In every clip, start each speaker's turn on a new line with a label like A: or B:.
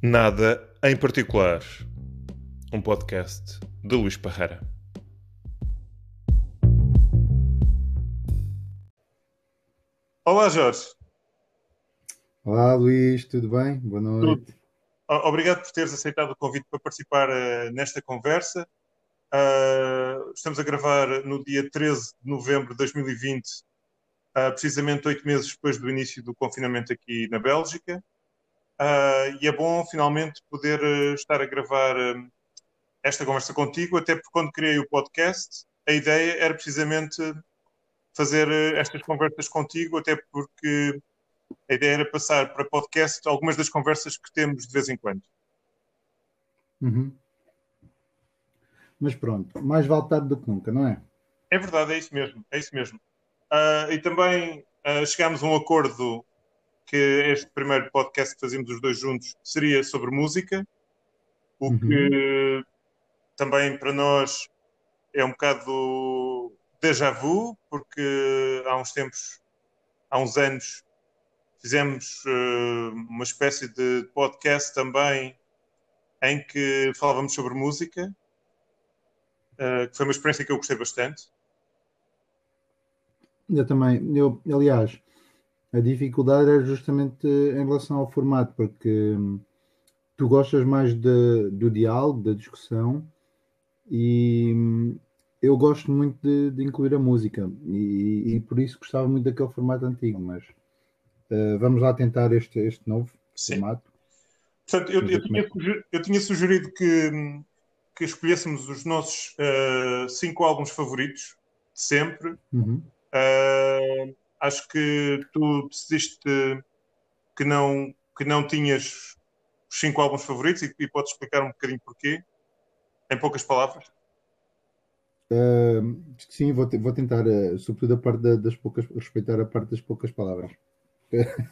A: Nada em particular. Um podcast de Luís Parreira.
B: Olá, Jorge.
C: Olá, Luís, tudo bem? Boa noite.
B: Obrigado por teres aceitado o convite para participar uh, nesta conversa. Uh, estamos a gravar no dia 13 de novembro de 2020, uh, precisamente oito meses depois do início do confinamento aqui na Bélgica. E é bom finalmente poder estar a gravar esta conversa contigo, até porque quando criei o podcast, a ideia era precisamente fazer estas conversas contigo, até porque a ideia era passar para podcast algumas das conversas que temos de vez em quando.
C: Uhum. Mas pronto, mais vale tarde do que nunca, não é?
B: É verdade, é isso mesmo, é isso mesmo. Uh, e também uh, chegámos a um acordo que este primeiro podcast que fazíamos os dois juntos seria sobre música, o uhum. que também para nós é um bocado déjà vu, porque há uns tempos, há uns anos, Fizemos uh, uma espécie de podcast também em que falávamos sobre música, uh, que foi uma experiência que eu gostei bastante.
C: Eu também, eu, aliás, a dificuldade é justamente em relação ao formato, porque hum, tu gostas mais de, do diálogo, da discussão, e hum, eu gosto muito de, de incluir a música, e, e, por isso gostava muito daquele formato antigo, mas Uh, vamos lá tentar este, este novo Sim. formato.
B: Portanto, eu, eu, tinha, eu, tinha, sugerido que, que escolhêssemos os nossos uh, cinco álbuns favoritos de sempre. Uhum. Uh, acho que tu decidiste que não, que não tinhas os cinco álbuns favoritos e, e podes explicar um bocadinho porquê, em poucas palavras.
C: Uh, sim, vou, vou tentar, uh, sobretudo a parte da, das poucas, respeitar a parte das poucas palavras.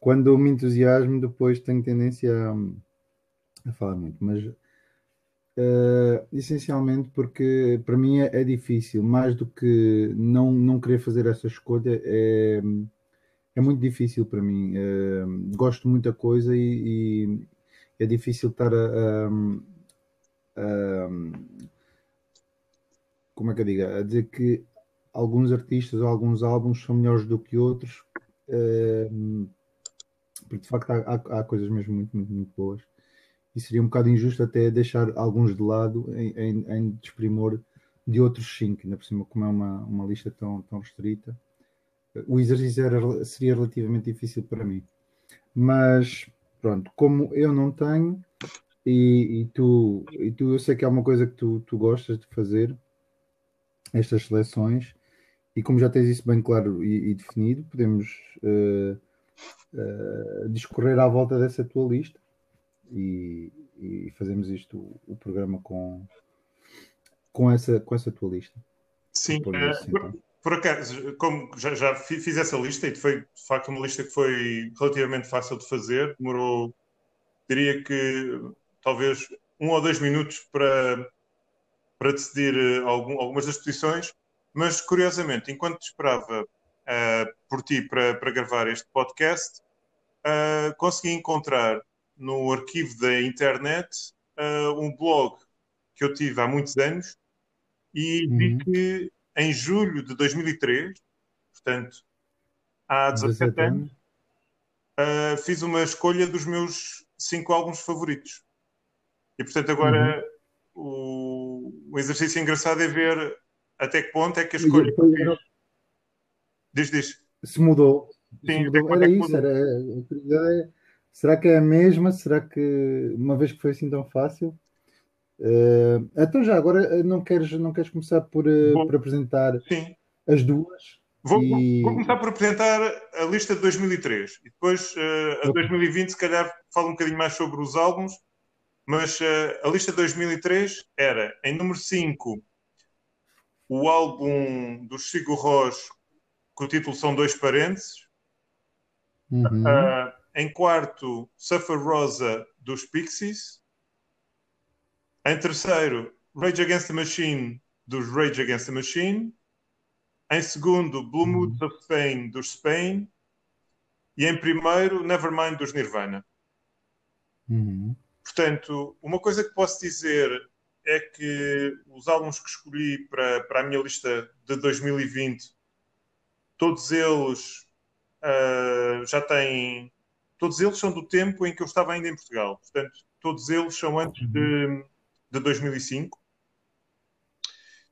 C: quando me entusiasmo, depois tenho tendência a, a falar muito, mas uh, essencialmente porque para mim é, é, difícil, mais do que não, não querer fazer essa escolha, é, é muito difícil para mim. Uh, gosto de muita coisa e, e, é difícil estar a, a, a como é que eu digo? A dizer que alguns artistas ou alguns álbuns são melhores do que outros porque de facto há, há, há, coisas mesmo muito, muito, muito boas. E seria um bocado injusto até deixar alguns de lado em, em, em desprimor de outros cinco, ainda por cima, como é uma, uma lista tão, tão restrita. O exercício era, seria relativamente difícil para mim. Mas pronto, como eu não tenho, e, e, tu, e tu, eu sei que é uma coisa que tu, tu gostas de fazer, estas seleções, e como já tens isso bem claro e, e definido, podemos uh, uh, discorrer à volta dessa tua lista e, e fazemos isto, o, o, programa com, com, essa, com essa tua lista.
B: Sim, uh, assim, por, então. por, acaso, como já, já fiz essa lista e foi de facto uma lista que foi relativamente fácil de fazer, demorou, diria que talvez um ou dois minutos para, para decidir algum, algumas das posições mas, curiosamente, enquanto esperava uh, por ti para, para gravar este podcast, uh, consegui encontrar no arquivo da internet uh, um blog que eu tive há muitos anos e uhum. vi que em julho de 2003, portanto, há 17 anos, uh, fiz uma escolha dos meus cinco álbuns favoritos. E, portanto, agora uhum. o, o exercício engraçado é ver até que ponto é que a escolha. Era... Diz, diz.
C: Se mudou. Sim, se mudou. Era é isso, era, é, será que é a mesma? Será que uma vez que foi assim tão fácil? Uh, então já agora eh, não queres, não queres começar por, uh, por apresentar
B: Sim.
C: as duas?
B: Vou, e... vou, começar por apresentar a lista de 2003 e depois uh, a okay. 2020 se calhar falo um bocadinho mais sobre os álbuns, mas a lista de 2003 era em número 5 o álbum do Chico Roche, que o título são dois parênteses. Uhum. Em quarto, Suffer Rosa dos Pixies. Em terceiro, Rage Against the Machine dos Rage Against the Machine. Em segundo, Blue Moods of Spain dos Spain. E em primeiro, Nevermind dos Nirvana.
C: Uhum.
B: Portanto, uma coisa que posso dizer é que os álbuns que escolhi para, para a minha lista de 2020, todos eles uh, já têm. Todos eles são do tempo em que eu estava ainda em Portugal. Portanto, todos eles são antes de, de 2005.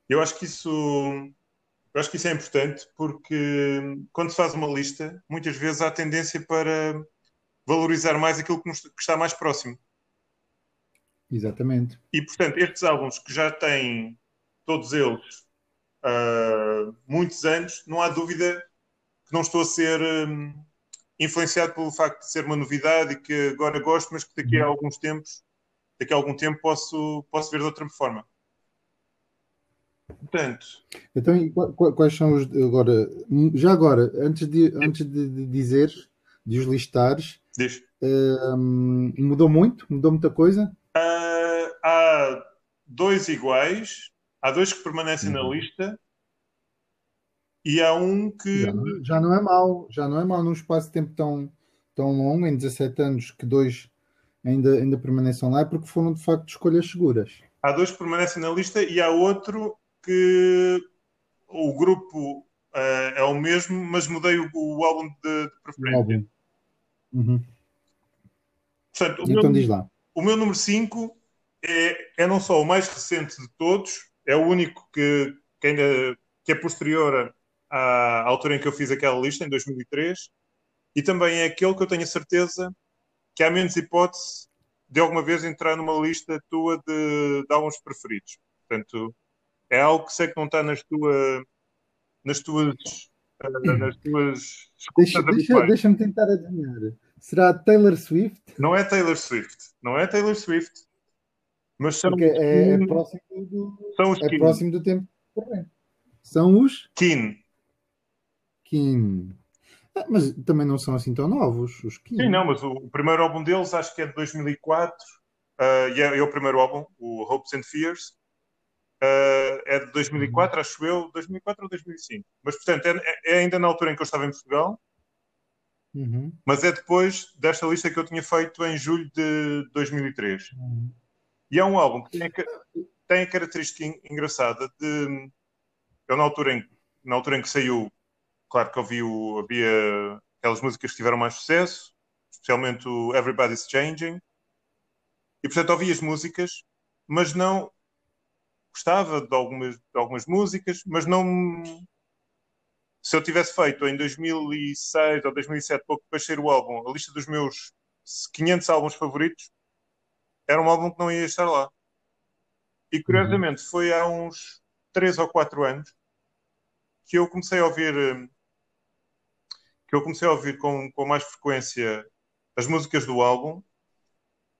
B: Eu acho que isso. Eu acho que isso é importante porque quando se faz uma lista, muitas vezes há tendência para valorizar mais aquilo que, nos, que está mais próximo.
C: Exatamente.
B: E, portanto, estes álbuns que já têm, todos eles, uh, muitos anos, não há dúvida que não estou a ser um, influenciado pelo facto de ser uma novidade e que agora gosto, mas que daqui a uhum. alguns tempos, daqui a algum tempo, posso, posso ver de outra forma. Portanto.
C: Então, quais são os. Agora, já agora, antes de, antes de, dizer, de os listares. Uh, mudou muito? Mudou muita coisa?
B: Uh, há dois iguais, há dois que permanecem uhum. na lista e há um que.
C: Já, já, não é mau, já não é mau num espaço de tempo tão, tão longo, em 17 anos, que dois ainda, ainda permaneçam lá, é porque foram de facto escolhas seguras.
B: Há dois que permanecem na lista e há outro que o grupo uh, é o mesmo, mas mudei o, o álbum de, de preferência. O álbum.
C: Uhum.
B: Portanto, o
C: então
B: meu,
C: diz lá.
B: O meu número 5 é, é não só o mais recente de todos, é o único que, que ainda que é posterior à altura em que eu fiz aquela lista, em 2003, e também é aquele que eu tenho a certeza que há menos hipótese de alguma vez entrar numa lista tua de, de álbuns preferidos. Portanto, é algo que sei que não está nas, tua, nas tuas. Nas tuas
C: deixa-me deixa, deixa tentar adivinhar. Será Taylor Swift?
B: Não é Taylor Swift. Não é Taylor Swift. Mas são
C: Porque é, é, próximo do, são os é próximo do tempo São os
B: Keen.
C: Keen. Ah, mas também não são assim tão novos, os Keen.
B: Sim, não, mas o, o primeiro álbum deles acho que é de 2004 uh, e é, é, o primeiro álbum, o Hopes and Fears. Uh, é de 2004, uhum. acho eu, 2004 ou 2005. Mas, portanto, é, é ainda na altura em que eu estava em Portugal
C: Uhum.
B: Mas é depois desta lista que eu tinha feito em julho de 2003.
C: Uhum.
B: E é um álbum que tem a, tem a característica engraçada de. Eu, na altura, em, na altura em que saiu, claro que ouvi o, havia aquelas músicas que tiveram mais sucesso, especialmente o Everybody's Changing. E, portanto, ouvi as músicas, mas não. Gostava de algumas, de algumas músicas, mas não se eu tivesse feito em 2006 ou 2007, pouco depois de ser o álbum, a lista dos meus 500 álbuns favoritos, era um álbum que não ia estar lá. E curiosamente, uhum. foi há uns 3 ou 4 anos que eu comecei a ouvir hum, que eu comecei a ouvir com, com mais frequência as músicas do álbum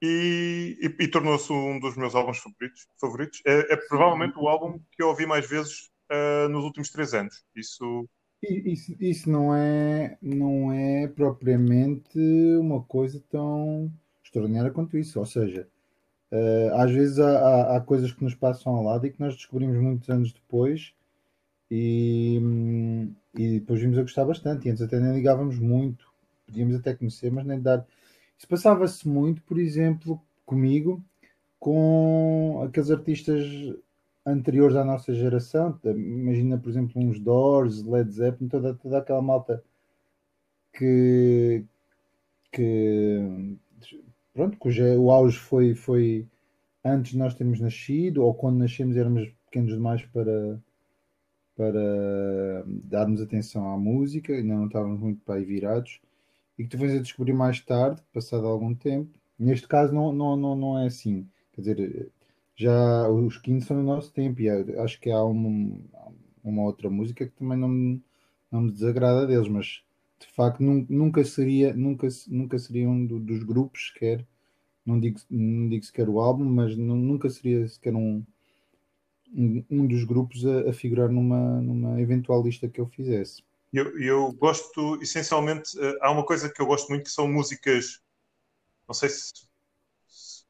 B: e, e, e tornou-se um dos meus álbuns favoritos. favoritos. É, é provavelmente o álbum que eu ouvi mais vezes uh, nos últimos três anos. Isso
C: isso, isso não é, não é propriamente uma coisa tão extraordinária quanto isso. Ou seja, uh, às vezes há, há, há, coisas que nos passam ao lado e que nós descobrimos muitos anos depois e, e depois vimos a gostar bastante. E antes até nem ligávamos muito, podíamos até conhecer, mas nem dar. Isso passava-se muito, por exemplo, comigo, com aqueles artistas anteriores à nossa geração. Imagina, por exemplo, uns Doors, Led Zeppelin, toda, toda aquela malta que, que pronto, cujo o auge foi, foi antes de nós termos nascido, ou quando nascemos éramos pequenos demais para, para darmos atenção à música, ainda não estávamos muito para aí virados, e que tu vens a descobrir mais tarde, passado algum tempo. Neste caso não, não, não, não é assim. Quer dizer, já os 15 são do nosso tempo e acho que há uma, uma outra música que também não não me desagrada deles, mas de facto nunca seria nunca, nunca seria um dos grupos sequer não digo, não digo sequer o álbum, mas nunca seria sequer um, um, dos grupos a, a, figurar numa, numa eventual lista que eu fizesse.
B: Eu, eu gosto, essencialmente, eh, há uma coisa que eu gosto muito que são músicas, não sei se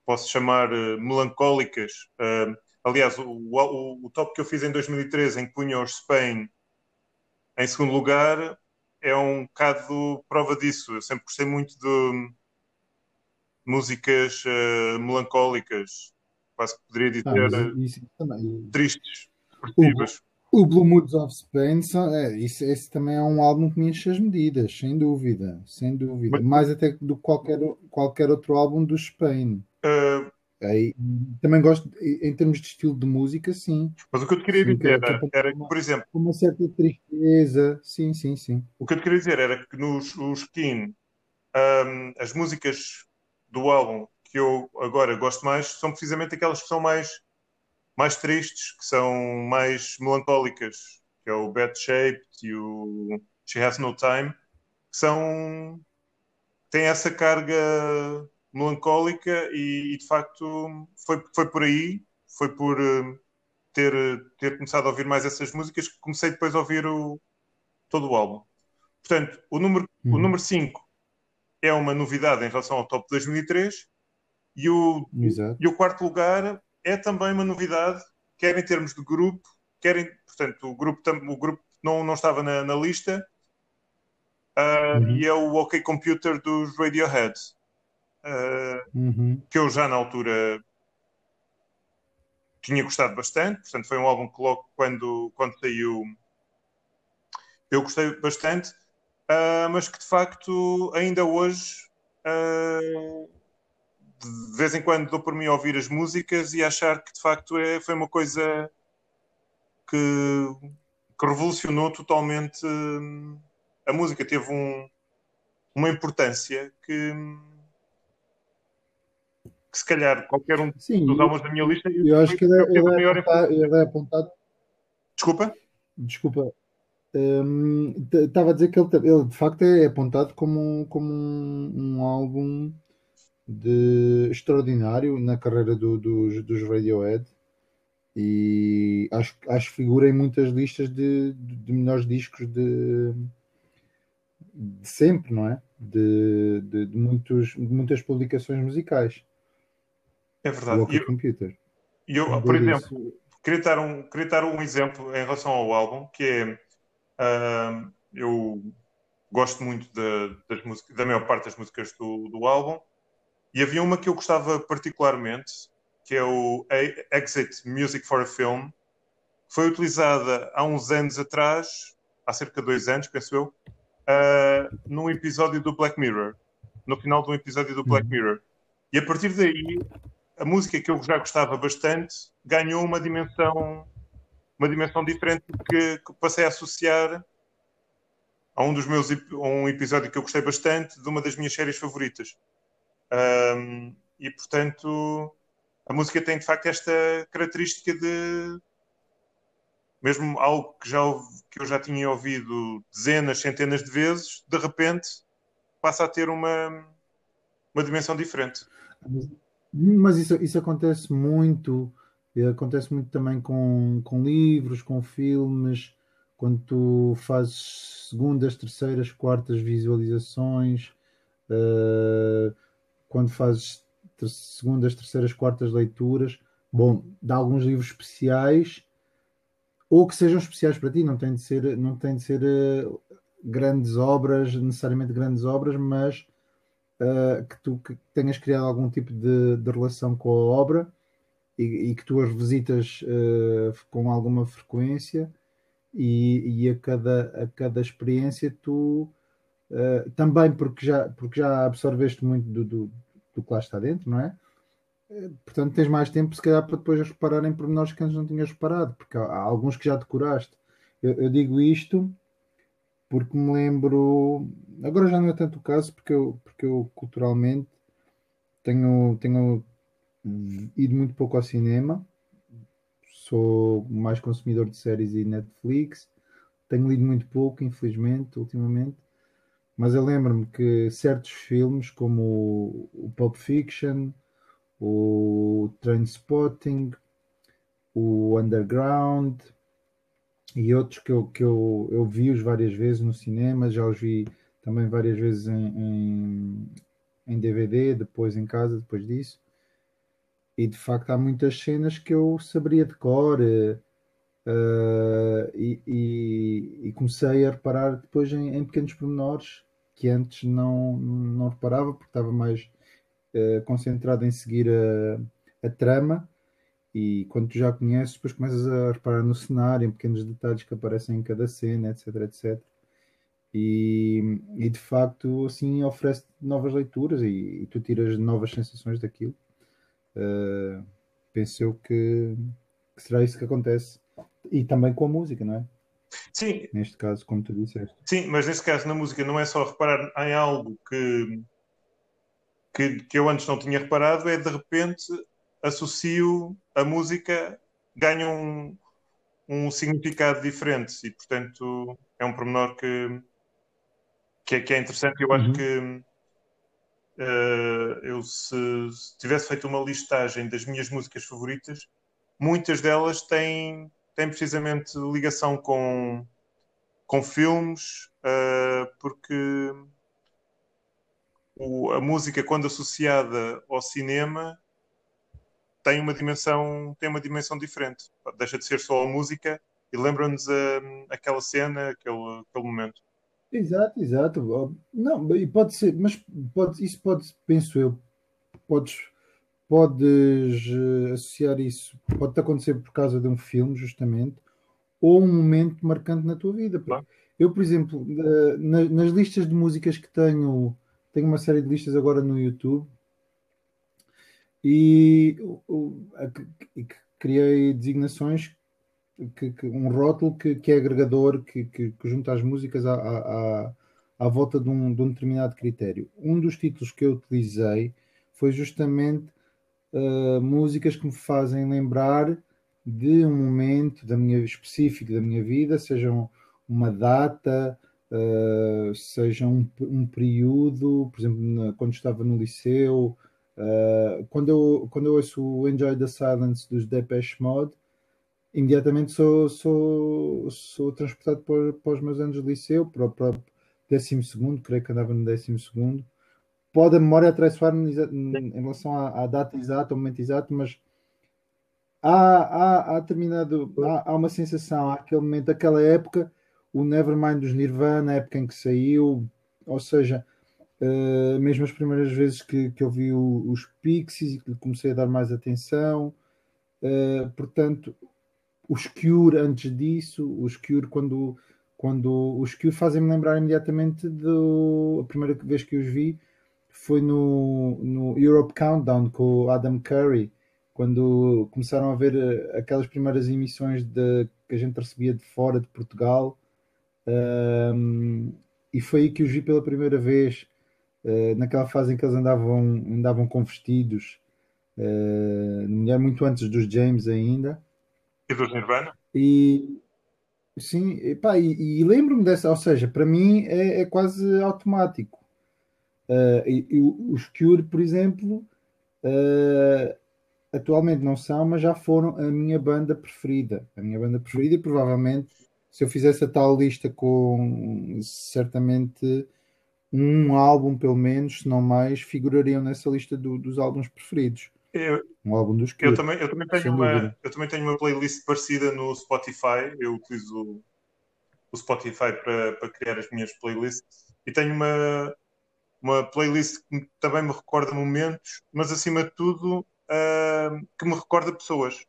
B: posso chamar uh, melancólicas. Uh, aliás, o, o, o, top que eu fiz em 2013, em que punha os Spain em segundo lugar, é um bocado prova disso. Eu sempre gostei muito de, músicas melancólicas, quase poderia dizer ah, isso, isso tristes, esportivas.
C: O, o Blue Moods of Spain, é, isso, esse também é um álbum que me enche as medidas, sem dúvida, sem dúvida. Mas, Mais até do que qualquer, qualquer outro álbum do Spain. Uh, Aí, também gosto, em termos de estilo de música, sim.
B: Mas o que eu te queria sim, dizer era, era que, por exemplo.
C: Uma certa tristeza, sim, sim, sim.
B: O que eu te queria dizer era que nos Skin, um, as músicas do álbum que eu agora gosto mais são precisamente aquelas que são mais, mais tristes, que são mais melancólicas, que é o Bad Shaped e o She Has No Time, que são. têm essa carga melancólica e, e, de facto foi, foi por aí, foi por uh, ter, ter começado a ouvir mais essas músicas que comecei depois a ouvir o, todo o álbum. Portanto, o número 5 uhum. o número cinco é uma novidade em relação ao top 2003 e o, e o quarto lugar é também uma novidade, quer em termos de grupo, quer em, portanto, o grupo, o grupo não, não estava na, na lista, uh, uhum. e é o OK Computer dos Radiohead uh, uhum. que eu já na altura tinha gostado bastante, portanto foi um álbum que logo quando, quando saiu eu gostei bastante, uh, mas que de facto ainda hoje uh, de vez em quando dou por mim a ouvir as músicas e achar que de facto é, foi uma coisa que, que revolucionou totalmente a música, teve um, uma importância que que se calhar qualquer um Sim, dos álbuns da minha lista.
C: Eu, eu acho que ele, é, ele, é apontado, ele é apontado.
B: Desculpa?
C: Desculpa. Estava um, a dizer que ele, ele, de facto é apontado como, como um, um álbum de extraordinário na carreira do, dos, dos Radiohead e acho, acho que figura em muitas listas de, de, de melhores discos de, de sempre, não é? De, de, de, muitos, muitas publicações musicais.
B: É verdade. E eu, computer. eu por exemplo, queria dar, um, queria dar um exemplo em relação ao álbum, que é uh, eu gosto muito de, das músicas, da maior parte das músicas do, do álbum, e havia uma que eu gostava particularmente, que é o Exit Music for a Film, que foi utilizada há uns anos atrás, há cerca de dois anos, penso eu, uh, num episódio do Black Mirror, no final de um episódio do Black uhum. Mirror. E a partir daí a música que eu já gostava bastante ganhou uma dimensão uma dimensão diferente que, que passei a associar a um dos meus a um episódio que eu gostei bastante de uma das minhas séries favoritas um, e portanto a música tem de facto esta característica de mesmo algo que, já, que eu já tinha ouvido dezenas, centenas de vezes, de repente passa a ter uma, uma dimensão diferente.
C: Mas isso, isso acontece muito, acontece muito também com, com livros, com filmes, quando tu fazes segundas, terceiras, quartas visualizações, uh, quando fazes ter segundas, terceiras, quartas leituras, bom, de alguns livros especiais, ou que sejam especiais para ti, não tem de ser, não tem de ser uh, grandes obras, necessariamente grandes obras, mas uh, que tu que tenhas criado algum tipo de, de relação com a obra e, e que tu as visitas uh, com alguma frequência e, e, a, cada, a cada experiência tu uh, também porque já, porque já absorveste muito do, do, do que lá está dentro, não é? Portanto, tens mais tempo, se calhar, para depois reparar em pormenores que antes não tinhas reparado, porque há, há alguns que já decoraste. Eu, eu digo isto porque me lembro. Agora já não é tanto o caso, porque eu, porque eu culturalmente tenho, tenho ido muito pouco ao cinema, sou mais consumidor de séries e Netflix, tenho lido muito pouco, infelizmente, ultimamente, mas eu lembro-me que certos filmes, como o Pulp Fiction, o Trainspotting, o Underground, e outros que eu, que eu, eu vi-os várias vezes no cinema, já os vi também várias vezes em, em, em, DVD, depois em casa, depois disso. E de facto há muitas cenas que eu saberia de cor uh, e, e, e, comecei a reparar depois em, em, pequenos pormenores que antes não, não reparava porque estava mais uh, concentrado em seguir a, a, trama e quando tu já conheces, depois começas a reparar no cenário, em pequenos detalhes que aparecem em cada cena, etc, etc. E, e de facto, assim, oferece novas leituras e, e, tu tiras novas sensações daquilo. Uh, penso eu que, que será isso que acontece. E também com a música, não é?
B: Sim.
C: Neste caso, como tu disseste.
B: Sim, mas neste caso, na música, não é só reparar em algo que, que, que eu antes não tinha reparado, é de repente associo a música, ganha um, um significado diferente e, portanto, é um pormenor que, que, é, que é interessante. Eu uhum. acho que uh, eu, se, se tivesse feito uma listagem das minhas músicas favoritas, muitas delas têm tem precisamente ligação com, com filmes, uh, porque o, a música, quando associada ao cinema, tem uma dimensão, tem uma dimensão diferente. Deixa de ser só a música e lembra-nos aquela cena, aquele, aquele momento.
C: Exato, exato. Não, e pode ser, mas pode, isso pode, penso eu, podes podes uh, associar isso, pode acontecer por causa de um filme, justamente, ou um momento marcante na tua vida. Claro. Eu, por exemplo, na, nas listas de músicas que tenho, tenho uma série de listas agora no YouTube e uh, criei designações, que, que, um rótulo que, que é agregador, que, que, junta as músicas à, à, à volta de um, de um determinado critério. Um dos títulos que eu utilizei foi justamente uh, músicas que me fazem lembrar de um momento da minha, específico da minha vida, sejam uma data, uh, seja um, um, período, por exemplo, na, quando estava no liceu, uh, quando, eu, quando eu ouço o Enjoy the Silence dos Depeche Mode, imediatamente sou, sou, sou transportado para, para os meus anos de liceu, para o próprio décimo segundo, creio que andava no décimo segundo, pode a memória atraiçoar-me em relação à, à, data exata, ao momento exato, mas há, há, há determinado, há, há, uma sensação, há aquele momento, aquela época, o Nevermind dos Nirvana, a época em que saiu, ou seja, uh, mesmo as primeiras vezes que, que eu vi o, os Pixies e que comecei a dar mais atenção, uh, portanto, os Cure antes disso, os Cure quando quando os Cure fazem-me lembrar imediatamente do a primeira vez que os vi foi no, no Europe Countdown com o Adam Curry, quando começaram a ver eh, aquelas primeiras emissões de, que a gente recebia de fora de Portugal. Um, e foi aí que os vi pela primeira vez, uh, naquela fase em que eles andavam, andavam com vestidos, uh, muito antes dos James ainda.
B: E dos Nirvana?
C: E sim, epá, e, e lembro-me dessa, ou seja, para mim é, é quase automático. Uh, e, e, os Cure, por exemplo, uh, atualmente não são, mas já foram a minha banda preferida. A minha banda preferida, e provavelmente, se eu fizesse a tal lista com certamente um álbum, pelo menos, se não mais, figurariam nessa lista do, dos álbuns preferidos.
B: Eu,
C: um álbum dos
B: Cure, eu também, eu também tenho uma, eu também tenho uma playlist parecida no Spotify. Eu utilizo o Spotify para, para criar as minhas playlists e tenho uma uma playlist que também me recorda momentos, mas acima de tudo uh, que me recorda pessoas.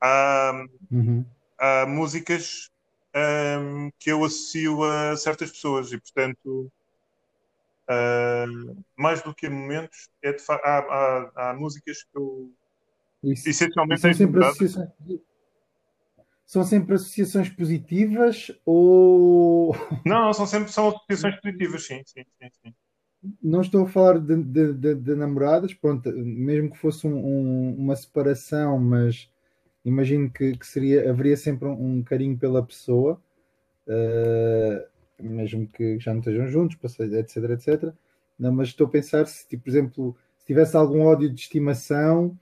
B: Há, uhum. há músicas um, que eu associo a certas pessoas e, portanto, uh, mais do que a momentos, é de há, há, há, músicas que eu
C: Isso. essencialmente são sempre, associações, são sempre associações positivas ou.
B: Não, são sempre são associações positivas, sim, sim, sim. sim
C: não estou a falar de, de, de, de namoradas, pronto, mesmo que fosse um, um, uma separação, mas imagino que, que, seria, haveria sempre um, um carinho pela pessoa, uh, mesmo que já não estejam juntos, etc, etc. Não, mas estou a pensar se, tipo, por exemplo, se tivesse algum ódio de estimação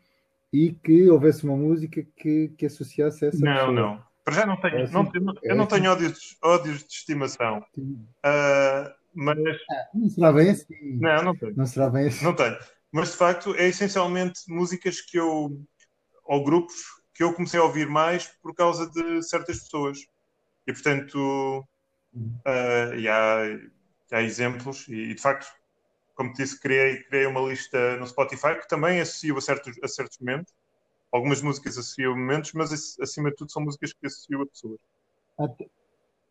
C: e que houvesse uma música que, que associasse essa
B: Não, pessoa. não. Para já não tenho, é assim, não, eu não é tenho assim. ódios, ódios de estimação. Uh, mas.
C: Ah, não será bem assim.
B: Não, não tenho.
C: Não será bem assim.
B: Não tenho. Mas de facto é essencialmente músicas que eu. ou grupos que eu comecei a ouvir mais por causa de certas pessoas. E portanto. Uh, e há, há exemplos, e, de facto como te disse, criei, criei uma lista no Spotify que também associo a certos, a certos momentos. Algumas músicas associo a momentos, mas acima de tudo são músicas que associo a pessoas.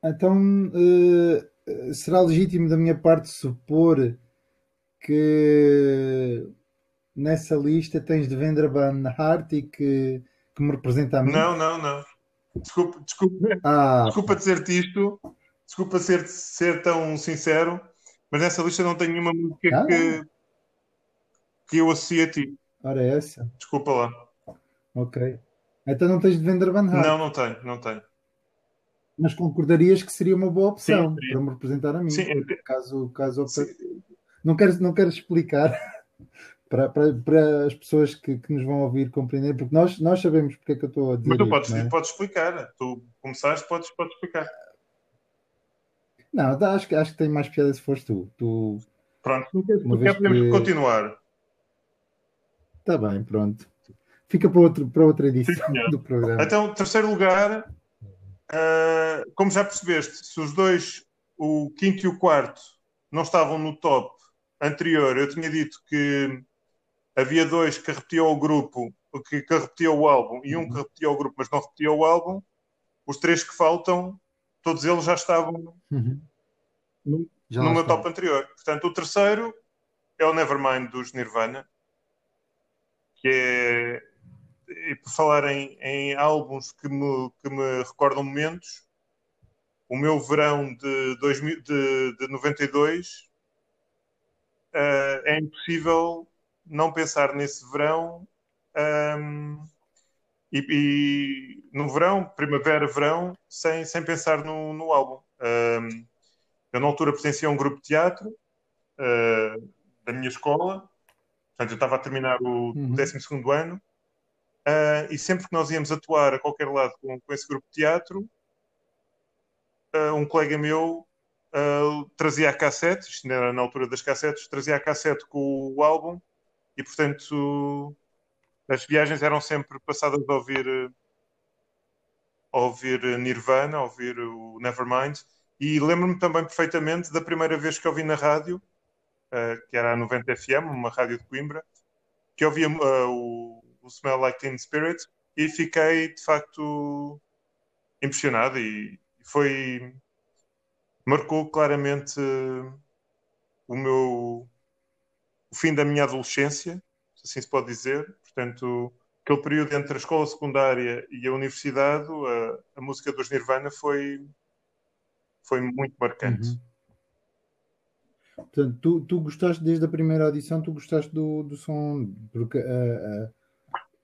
C: Então, uh, será legítimo da minha parte supor que nessa lista tens de Vendra Van Hart e que, que me representa a mim?
B: Não, não, não. Desculpa, desculpa, ah, desculpa dizer-te isto, desculpa ser, ser tão sincero, mas nessa lista não tenho nenhuma música ah, que, que eu associe a ti.
C: Ora, é essa.
B: Desculpa lá.
C: Ok. Então não tens de vender Van
B: Hart? Não, não tenho, não tenho.
C: Mas concordarias que seria uma boa opção Sim, para me representar a mim? Sim. Caso, caso. Não quero, não quero explicar para, para, para as pessoas que, que, nos vão ouvir compreender, porque nós, nós sabemos porque é que eu estou a dizer.
B: Mas tu podes, é? podes explicar. Tu começaste, podes, podes explicar.
C: Não, acho que, acho que tem mais piada se fores tu. tu
B: pronto, uma vez podemos que... continuar.
C: Está bem, pronto. Fica para, outro, para outra edição Sim, do programa.
B: Então, terceiro lugar, uh, como já percebeste, se os dois, o quinto e o quarto, não estavam no top anterior, eu tinha dito que havia dois que repetiam o grupo, que, que repetiam o álbum, e um que uhum. repetia o grupo, mas não repetia o álbum. Os três que faltam todos eles já estavam uhum. no, já no meu top anterior. Portanto, o terceiro é o Nevermind dos Nirvana, que é. E por falar em, em álbuns que me, que me recordam momentos, o meu verão de, 2000, de, de 92 uh, eh, é impossível não pensar nesse verão um, e, e, no verão, primavera, verão, sem, sem pensar no, no álbum. Um, eu, na altura, pertencia a um grupo de teatro uh, da minha escola, portanto, eu estava a terminar o uhum. 12 ano, uh, e sempre que nós íamos atuar a qualquer lado com, com esse grupo de teatro, uh, um colega meu trazia a cassete, isto era na altura das cassetes, trazia a cassete com o álbum, e portanto as viagens eram sempre passadas a ouvir, a ouvir Nirvana, a ouvir o Nevermind. E lembro-me também perfeitamente da primeira vez que ouvi na rádio, uh, que era a 90 FM, uma rádio de Coimbra, que ouvia uh, o, o Smell Like Teen Spirit e fiquei de facto impressionado e foi marcou claramente o meu o fim da minha adolescência, se assim se pode dizer, Portanto, aquele período entre a escola secundária e a universidade, a, a música dos Nirvana foi, foi muito marcante. Uhum.
C: Portanto, tu, tu gostaste desde a primeira audição, tu gostaste do, do som, porque uh,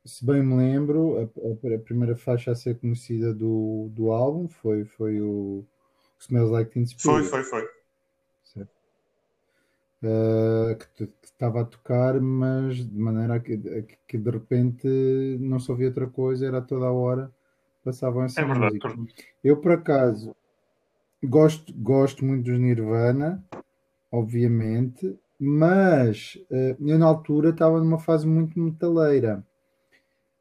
C: se bem me lembro, a, a, primeira faixa a ser conhecida do, do álbum foi, foi o Smells Like Teen Spirit.
B: Foi, foi, foi.
C: Uh, que, estava a tocar, mas de maneira que, que, de repente não se ouvia outra coisa, era toda a hora passavam essa é música. Eu por acaso gosto, gosto muito dos Nirvana, obviamente, mas uh, eu na altura estava numa fase muito metaleira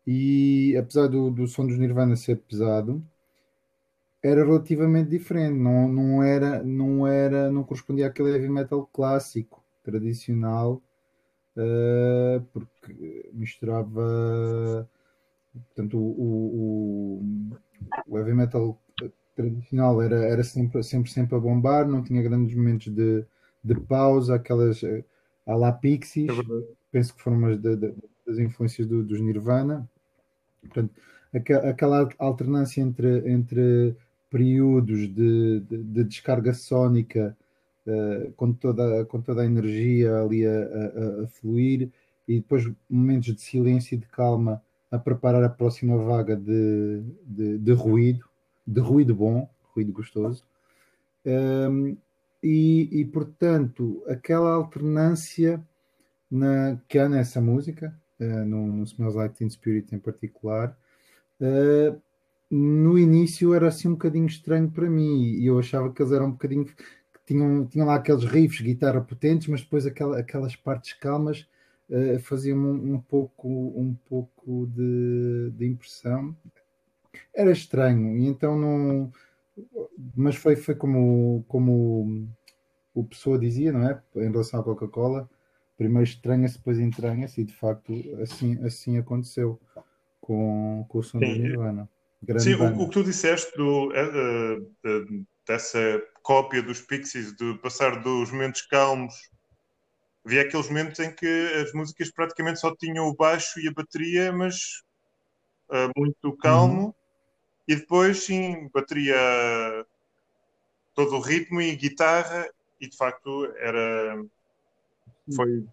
C: e apesar do, do som dos Nirvana ser pesado, era relativamente diferente, não, não era, não era, não correspondia àquele heavy metal clássico, tradicional, uh, porque misturava portanto o, o, o, heavy metal tradicional era, era sempre, sempre, sempre a bombar, não tinha grandes momentos de, de pausa, aquelas a la Pixies, é penso que foram umas das influências do, dos Nirvana. Portanto, aquela, alternância entre, entre períodos de, de, de descarga sónica uh, com, toda, com toda a energia ali a, a, a, fluir e depois momentos de silêncio e de calma a preparar a próxima vaga de, de, de ruído, de ruído bom, ruído gostoso. Um, ehm, e, e, portanto, aquela alternância na, que há nessa música, uh, no, no Smells Like Teen Spirit em particular, uh, no início era assim um bocadinho estranho para mim e eu achava que eles eram um bocadinho que tinham, tinham lá aqueles riffs, guitarra potentes, mas depois aquela, aquelas partes calmas uh, faziam um, um, pouco, um pouco de, de impressão. Era estranho, e então não. Mas foi, foi como, como o Pessoa dizia, não é? Em relação à Coca-Cola, primeiro estranha-se, depois entranha-se, e de facto assim, assim aconteceu com, com o som Sim. do Nirvana.
B: Grande Sim, o, o, que tu disseste do, uh, uh, dessa cópia dos Pixies, de passar dos momentos calmos, havia aqueles momentos em que as músicas praticamente só tinham o baixo e a bateria, mas uh, muito calmo, uhum. e depois, sim, bateria todo o ritmo e guitarra, e de facto era. Foi.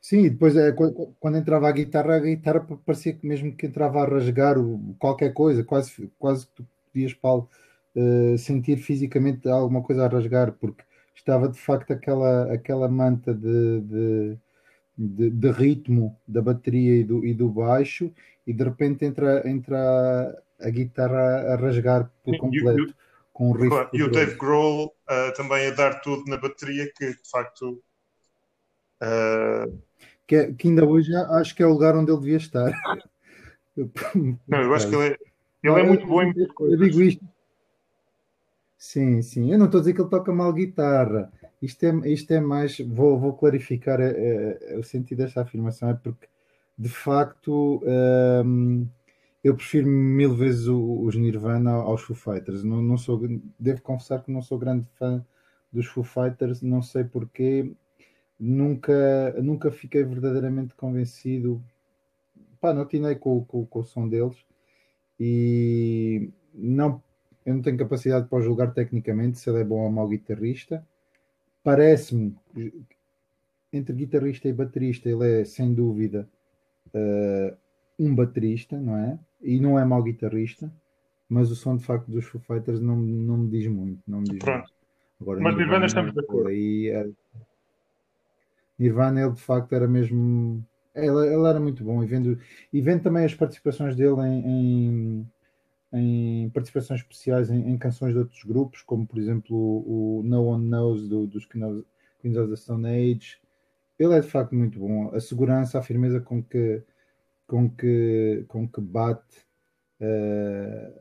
C: Sim, depois é, quando, quando, entrava a guitarra, a guitarra parecia que mesmo que entrava a rasgar o, qualquer coisa, quase, quase que tu podias, Paulo, uh, sentir fisicamente alguma coisa a rasgar, porque estava de facto aquela, aquela manta de, de, de, de ritmo da bateria e do, e do baixo, e de repente entra, entra a guitarra a rasgar por completo com um riff.
B: Claro. E o Dave Grohl uh, também a dar tudo na bateria, que de facto. Uh...
C: Que, é, que, ainda hoje acho que é o lugar onde ele devia estar.
B: Não, eu acho que ele é, ele é muito bom em
C: Eu digo isto. Sim, sim. Eu não estou a dizer que ele toca mal guitarra. Isto é, isto é mais. Vou, vou clarificar a, a, o sentido desta afirmação, é porque de facto. Um, eu prefiro mil vezes os Nirvana aos Foo Fighters. Não, não sou, devo confessar que não sou grande fã dos Foo Fighters, não sei porquê. Nunca, nunca fiquei verdadeiramente convencido. Pá, não atinei com, com, com o som deles e não, eu não tenho capacidade para julgar tecnicamente se ele é bom ou mau guitarrista. Parece-me entre guitarrista e baterista, ele é sem dúvida uh, um baterista, não é? e não é mau guitarrista, mas o som de facto dos Foo Fighters não, não me diz muito. Não me diz
B: Pronto. Muito. Agora, mas Nirvana, estamos de acordo.
C: Aí, é... Nirvana, ele de facto era mesmo. Ele, ele, era muito bom e vendo, e vendo também as participações dele em, em, em participações especiais em, em, canções de outros grupos, como por exemplo o, o No One Knows do, dos Queens of the Stone Age. Ele é de facto muito bom. A segurança, a firmeza com que com que, com que bate uh,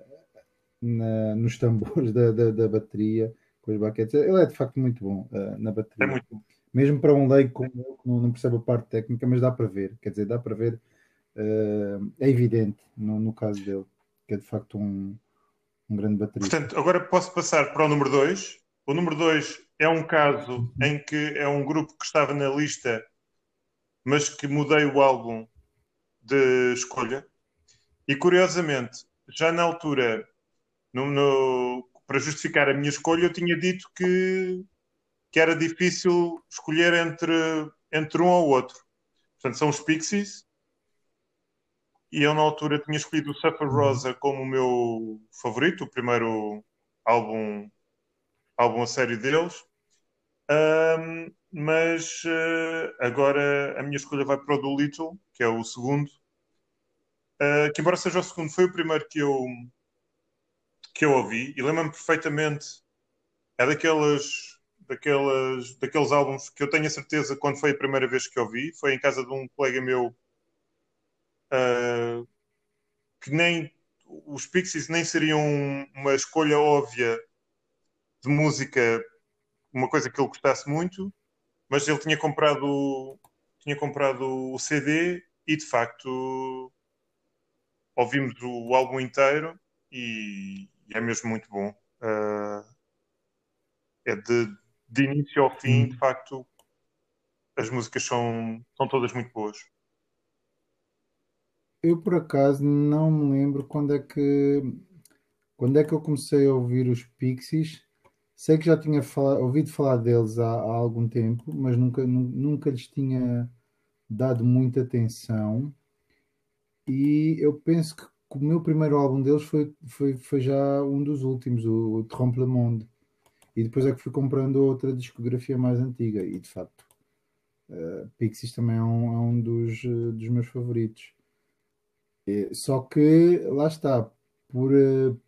C: na, nos tambores da, da, da, bateria, com as baquetes. Ele é de facto muito bom uh, na bateria.
B: É muito bom.
C: Mesmo para um leigo como eu, que não, percebe a parte técnica, mas dá para ver. Quer dizer, dá para ver. Uh, é evidente no, no caso dele, que é de facto um, um grande baterista.
B: Portanto, agora posso passar para o número 2. O número 2 é um caso em que é um grupo que estava na lista, mas que mudei o álbum de escolha. E curiosamente, já na altura, no, no, para justificar a minha escolha, eu tinha dito que, que era difícil escolher entre, entre um ou outro. Portanto, são os Pixies. E eu, na altura, tinha escolhido o Suffer Rosa como o meu favorito, o primeiro álbum, álbum a sério deles. Um, mas uh, agora a minha escolha vai para o do Little, que é o segundo, uh, que embora seja o segundo, foi o primeiro que eu que eu ouvi e lembro-me perfeitamente é daquelas daquelas daqueles álbuns que eu tenho a certeza quando foi a primeira vez que ouvi foi em casa de um colega meu uh, que nem os Pixies nem seriam uma escolha óbvia de música uma coisa que ele gostasse muito mas ele tinha comprado tinha comprado o CD e de facto ouvimos o álbum inteiro e, e é mesmo muito bom. Uh, é de, de início ao fim, de facto, as músicas são, são todas muito boas.
C: Eu por acaso não me lembro quando é que quando é que eu comecei a ouvir os Pixies. Sei que já tinha ouvido falar deles há, há, algum tempo, mas nunca, nunca lhes tinha dado muita atenção. E eu penso que o meu primeiro álbum deles foi, foi, foi já um dos últimos, o, o Trompe le Monde. E depois é que fui comprando outra discografia mais antiga. E de facto, uh, Pixies também é um, é um dos, uh, dos meus favoritos. só que, lá está, por, uh,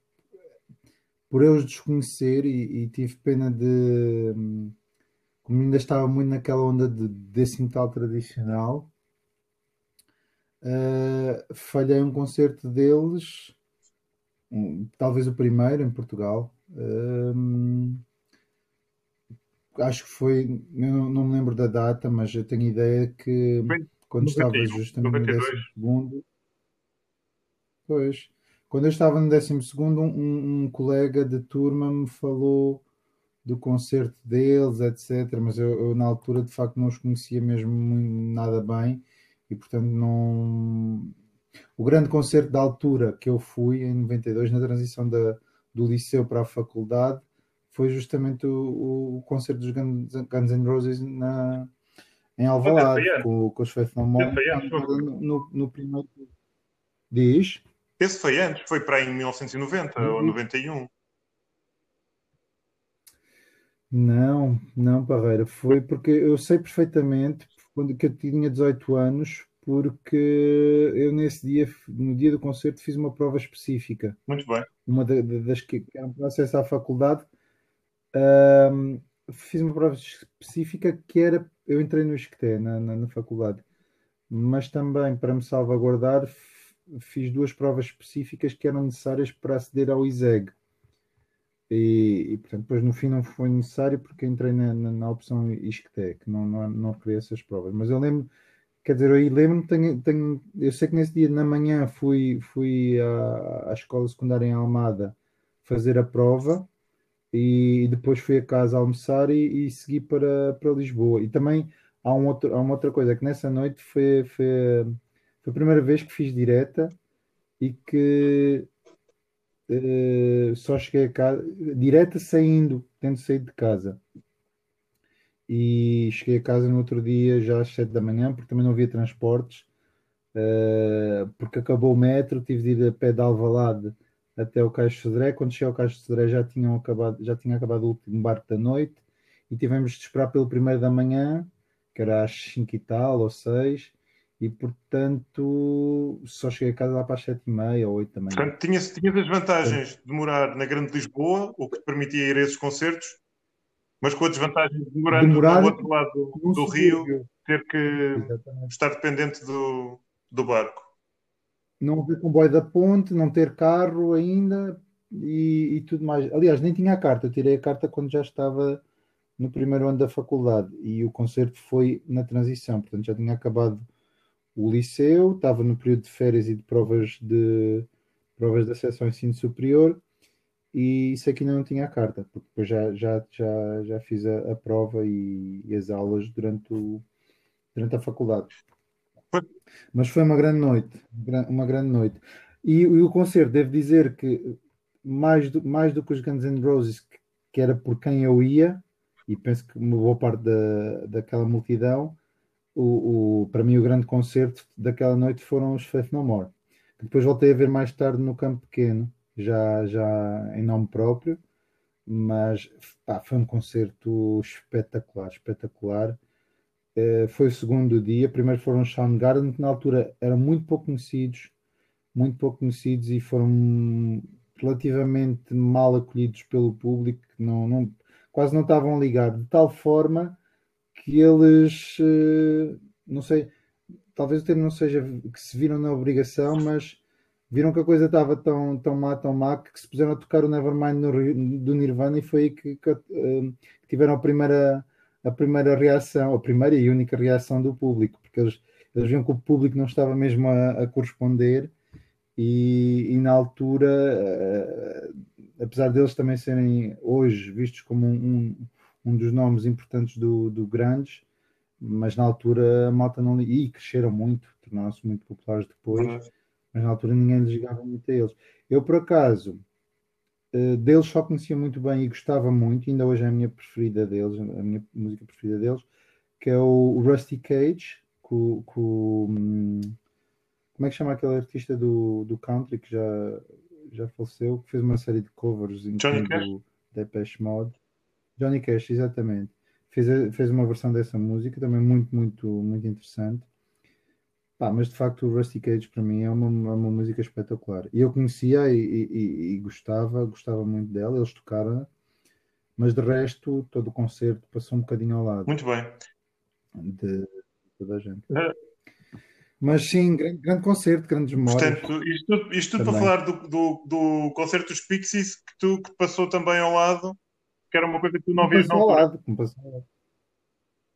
C: por eu os desconhecer e, e tive pena de. Um, como ainda estava muito naquela onda de, desse metal tradicional, Uh, falhei um concerto deles, um, talvez o primeiro em Portugal. Uh, acho que foi, eu não, não, me lembro da data, mas eu tenho ideia que quando 91, estava justamente 92. no décimo segundo, pois, quando eu estava no décimo segundo, um, um colega de turma me falou do concerto deles, etc. Mas eu, eu, na altura de facto não os conhecia mesmo nada bem e portanto não. O grande concerto da altura que eu fui em 92, na transição da, do liceu para a faculdade, foi justamente o, o concerto dos Guns, Guns N' Roses na, em Alvalade, com, com os Faith No More, no, no, no primeiro. Diz?
B: Esse foi antes, foi para em 1990 uhum. ou 91.
C: Não, não, Parreira, foi porque eu sei perfeitamente quando que eu tinha 18 anos, porque eu nesse dia, no dia do concerto, fiz uma prova específica.
B: Muito bem.
C: Uma das que eram para acesso à faculdade, um, fiz uma prova específica que era, eu entrei no ISCTE, na, na, na faculdade, mas também para me salvaguardar fiz duas provas específicas que eram necessárias para aceder ao ISEG. E, e, portanto, depois no fim não foi necessário porque entrei na, na, na opção ISCTE, que não, não, não queria essas provas. Mas eu lembro, quer dizer, eu lembro-me, tenho, tenho, eu sei que nesse dia na manhã fui, fui à, à escola secundária em Almada fazer a prova e, depois fui a casa almoçar e, e, segui para, para Lisboa. E também há, um outro, há uma outra coisa, que nessa noite foi, foi, foi a primeira vez que fiz direta e que uh, só cheguei a casa, direta saindo, tendo saído de casa. E cheguei a casa no outro dia, já às 7 da manhã, porque também não havia transportes, uh, porque acabou o metro, tive de ir a pé de Alvalade até o Cais de Sodré. Quando cheguei ao Cais de Sodré já, tinham acabado, já tinha acabado o último barco da noite e tivemos de esperar pelo primeiro da manhã, que era às 5 e tal, ou 6, e portanto só cheguei a casa lá para as sete e meia ou oito da manhã.
B: Portanto, tinhas, tinhas as vantagens de morar na Grande Lisboa, o que te permitia ir a esses concertos, mas com a desvantagem de morar do outro lado do, do Rio, ter que Exatamente. estar dependente do, do barco.
C: Não haver comboio da ponte, não ter carro ainda e, e tudo mais. Aliás, nem tinha a carta, eu tirei a carta quando já estava no primeiro ano da faculdade e o concerto foi na transição, portanto já tinha acabado o liceu, estava no período de férias e de provas de provas de acesso ao ensino superior e isso aqui ainda não tinha a carta, porque depois já, já, já, já fiz a, a prova e, e, as aulas durante, o, durante a faculdade. Mas foi uma grande noite, uma grande noite. E, e o concerto, devo dizer que mais do, mais do que os Guns N' Roses, que, que era por quem eu ia, e penso que uma boa parte da, daquela multidão, o, o, para mim o grande concerto daquela noite foram os Faith No More. Que depois voltei a ver mais tarde no campo pequeno, já, já em nome próprio, mas pá, foi um concerto espetacular, espetacular. Uh, foi o segundo dia, primeiro foram os Soundgarden, que na altura eram muito pouco conhecidos, muito pouco conhecidos e foram relativamente mal acolhidos pelo público, não, não, quase não estavam ligados, de tal forma que eles, eh, não sei, talvez o termo não seja que se viram na obrigação, mas viram que a coisa estava tão, tão má, tão má, que se puseram a tocar o Nevermind no, do Nirvana e foi aí que, que, uh, tiveram a primeira, a primeira reação, a primeira e única reação do público, porque eles, eles viam que o público não estava mesmo a, a corresponder e, e, na altura, uh, apesar deles também serem hoje vistos como um, um um dos nomes importantes do, do Grandes, mas na altura a malta não e cresceram muito, tornaram-se muito populares depois, mas na altura ninguém lhes ligava muito a eles. Eu, por acaso, deles só conhecia muito bem e gostava muito, ainda hoje é a minha preferida deles, a minha música preferida deles, que é o Rusty Cage, com, com hum, como é que chama aquele artista do, do country que já, já faleceu, que fez uma série de covers
B: Johnny
C: do Depeche Mode. Johnny Cash, exatamente. Fez, fez uma versão dessa música, também muito, muito, muito interessante. Pá, mas de facto o Rusty Cage para mim é uma, é uma música espetacular. E eu conhecia e, e, e, gostava, gostava muito dela, eles tocaram, mas de resto todo o concerto passou um bocadinho ao lado.
B: Muito bem.
C: De, de toda a gente. Uh, mas sim, grande, grande, concerto, grandes memórias.
B: Portanto, isto, isto tudo para falar do, do, do concerto dos Pixies que tu que passou também ao lado que era uma coisa que tu não vias
C: ao lado, ao lado.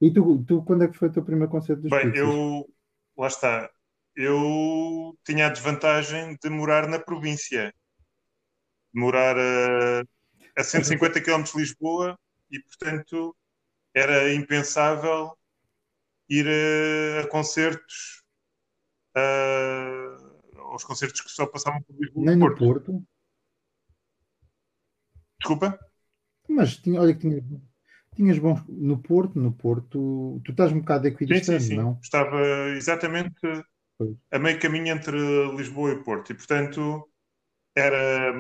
C: E tu, tu, quando é que foi o teu primeiro concerto dos
B: Bem, eu, lá está, eu tinha a desvantagem de morar na província, de morar a, a 150 km de Lisboa e, portanto, era impensável ir a, a concertos, a, aos concertos que só passavam por Lisboa.
C: Nem no Porto. Porto.
B: Desculpa?
C: Mas tinha, olha que tinha, tinhas bons no Porto, no Porto, tu estás um bocado equidistante, sim, sim, sim. não?
B: Estava exatamente pois. a meio caminho entre Lisboa e Porto e portanto era,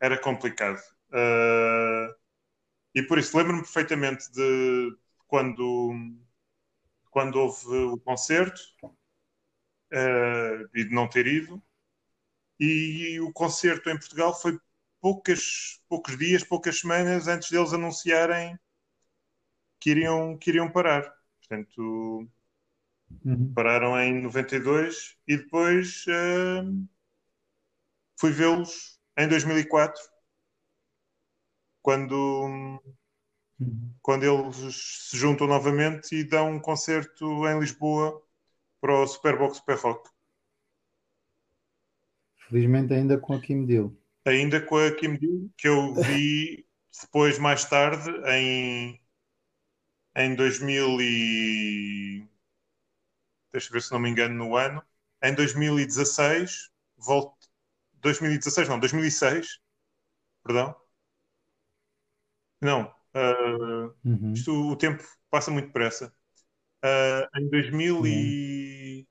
B: era complicado. Uh, e por isso lembro-me perfeitamente de quando, quando houve o concerto uh, e de não ter ido. E, e o concerto em Portugal foi poucas, poucos dias, poucas semanas antes deles anunciarem que iriam, que iriam parar. Portanto, uhum. pararam em 92 e depois uh, fui vê-los em 2004, quando, uhum. quando eles se juntam novamente e dão um concerto em Lisboa para o Superbox Super Rock.
C: Felizmente ainda com a Kim Deal
B: ainda com a Kim Deal, que eu vi depois, mais tarde, em, em 2000 e... Deixa eu ver se não me engano no ano. Em 2016, volto... 2016 não, 2006, perdão. Não, uh, uhum. isto, o tempo passa muito depressa. Uh, em 2000 uhum. e...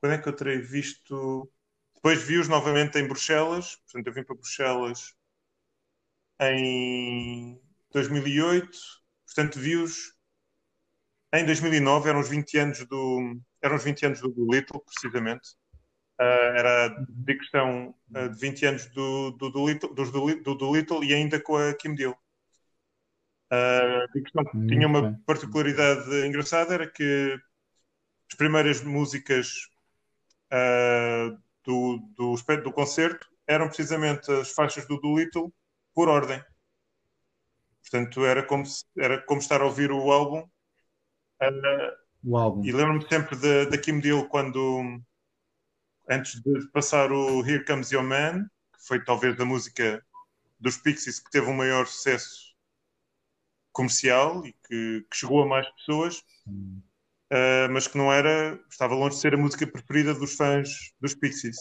B: Quando é que eu terei visto... Depois vi-os novamente em Bruxelas, portanto, eu vim para Bruxelas em 2008, portanto, vi-os em 2009, eram os 20 anos do, eram os 20 anos do, Little, precisamente. Uh, era a digressão uh, de 20 anos do, do, do, Little, dos do, do, do Little e ainda com a Kim Deal. Uh, a digressão tinha uma particularidade engraçada, era que as primeiras músicas uh, do, do, do concerto eram precisamente as faixas do Doolittle por ordem. Portanto, era como, se, era como estar a ouvir o álbum.
C: O álbum.
B: E lembro-me sempre da Kim Deal quando, antes de passar o Here Comes Your Man, que foi talvez da música dos Pixies que teve um maior sucesso comercial e que, que chegou a mais pessoas, uh, mas que não era, estava longe de ser a música preferida dos fãs dos Pixies.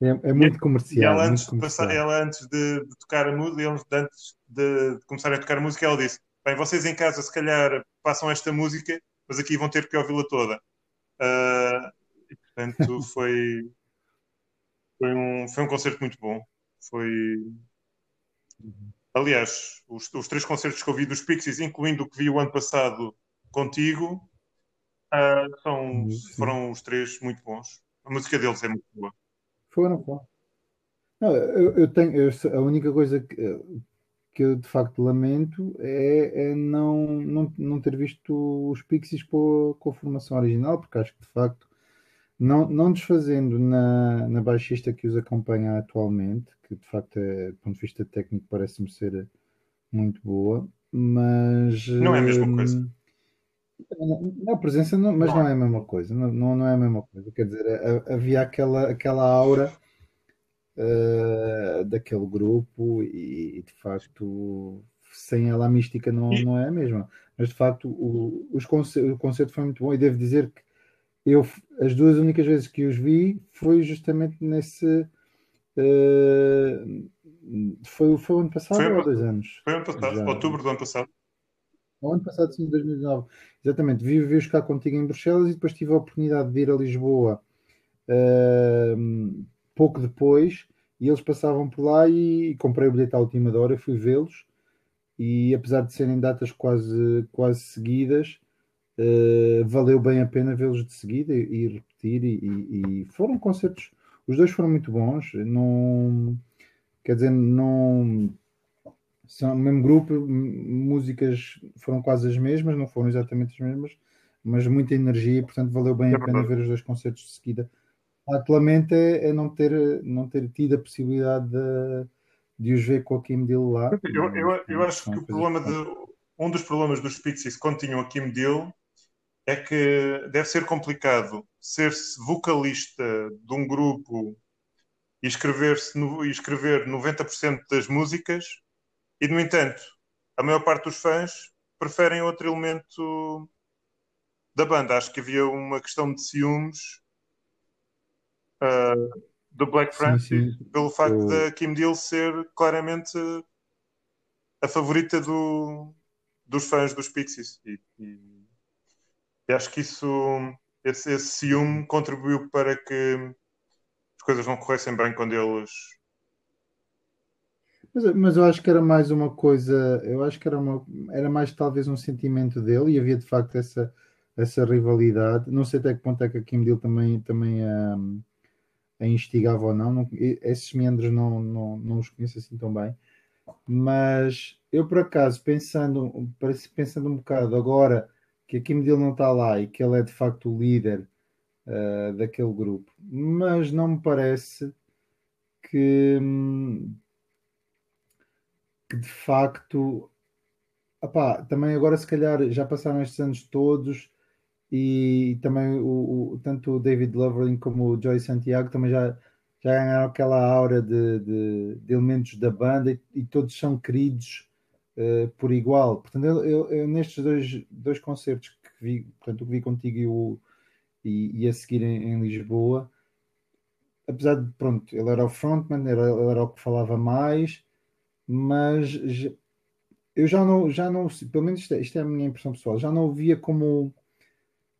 C: É, é muito comercial. E
B: ela,
C: antes,
B: De passar, ela antes de, de tocar a música, antes de, de começar a tocar a música, ela disse: Bem, vocês em casa se calhar passam esta música, mas aqui vão ter que ouvi-la toda. Uh, e, portanto, foi, foi, um, foi um concerto muito bom. Foi. Aliás, os, os três concertos que eu vi dos Pixies, incluindo o que vi o ano passado contigo, uh, são, foram os três muito bons. A música deles é muito boa.
C: Foram, foram. Não, eu, eu tenho, eu, a única coisa que, que eu de facto lamento é, é não, não, não ter visto os Pixies com, com a formação original, porque acho que de facto, não, não desfazendo na, na baixista que os acompanha atualmente, que de facto, é, do ponto de vista técnico, parece-me ser muito boa, mas.
B: Não é a mesma coisa. Hum,
C: a presença, não, mas não, não é a mesma coisa. Não, não, é a mesma coisa. Quer dizer, havia aquela, aquela aura uh, daquele grupo e, de facto, sem ela a mística não, não é a mesma. Mas de facto, o, os conce o concerto foi muito bom e devo dizer que eu, as duas únicas vezes que os vi foi justamente nesse. Uh, foi, foi o ano passado foi, ou dois anos?
B: Foi ano passado, Já. outubro do ano passado.
C: O ano passado, sim, 2019. Exatamente. Vivi cá contigo em Bruxelas e depois tive a oportunidade de ir a Lisboa uh, pouco depois e eles passavam por lá e, e comprei o bilhete à última hora, fui vê-los e apesar de serem datas quase, quase seguidas, uh, valeu bem a pena vê-los de seguida e, e repetir e, e, foram concertos, os dois foram muito bons, não quer dizer, não são o mesmo grupo, músicas foram quase as mesmas, não foram exatamente as mesmas, mas muita energia, portanto valeu bem é a pena ver os dois concertos de seguida. Atualmente é, é, não, ter, não ter tido a possibilidade de, de os ver com a Kim Deal lá.
B: Eu, eu, eu acho que o problema de, um dos problemas dos Pixies quando tinham a Kim Deal é que deve ser complicado ser-se vocalista de um grupo e escrever-se e escrever 90% das músicas e no entanto a maior parte dos fãs preferem outro elemento da banda. Acho que havia uma questão de ciúmes uh, do Black Francis pelo facto o... da Kim Deal ser claramente a favorita do, dos fãs dos Pixies. E, e, e acho que isso, esse, esse ciúme contribuiu para que as coisas não corressem bem quando eles
C: mas, mas, eu acho que era mais uma coisa, eu acho que era, uma, era mais talvez um sentimento dele e havia de facto essa, essa rivalidade. Não sei até que ponto é que a Kim Deal também, também um, a instigava ou não. não esses meandros não, não, não os conheço assim tão bem. Mas eu, por acaso, pensando, pensando um bocado agora que a Kim Deal não está lá e que ele é de facto o líder uh, daquele grupo, mas não me parece que, que de facto. Opá, também agora, se calhar, já passaram estes anos todos e também o, o, tanto o David Lovering como o Joy Santiago também já, já ganharam aquela aura de, de, de elementos da banda e, e todos são queridos uh, por igual. Portanto, eu, eu, eu, nestes dois, dois concertos que vi, portanto, o que vi contigo e, o, e, e a seguir em, em, Lisboa, apesar de, pronto, ele era o frontman, era, ele era o que falava mais, mas eu já não, já não, pelo menos isto é, isto é a minha impressão pessoal, já não o via como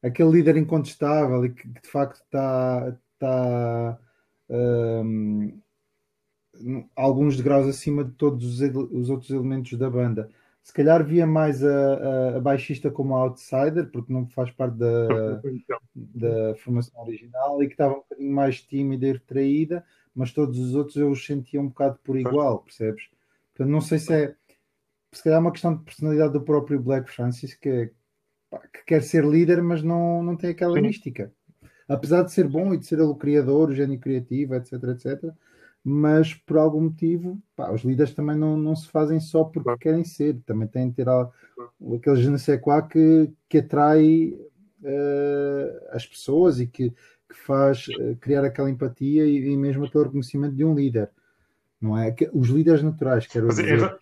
C: aquele líder incontestável e que, que de facto está, está um, alguns degraus acima de todos os, os, outros elementos da banda. Se calhar via mais a, a, a, baixista como outsider, porque não faz parte da, da formação original e que estava um bocadinho mais tímida e retraída, mas todos os outros eu os sentia um bocado por igual, percebes? Portanto, não sei se é se calhar é uma questão de personalidade do próprio Black Francis, que é que quer ser líder, mas não, não tem aquela Sim. mística. Apesar de ser bom e de ser ele o criador, o gênio criativo, etc, etc, mas por algum motivo, pá, os líderes também não, não se fazem só porque querem ser, também têm de ter aquele je ne sais quoi que, que atrai uh, as pessoas e que, que faz uh, criar aquela empatia e, e, mesmo aquele reconhecimento de um líder. Não é? Os líderes naturais, quero mas, dizer.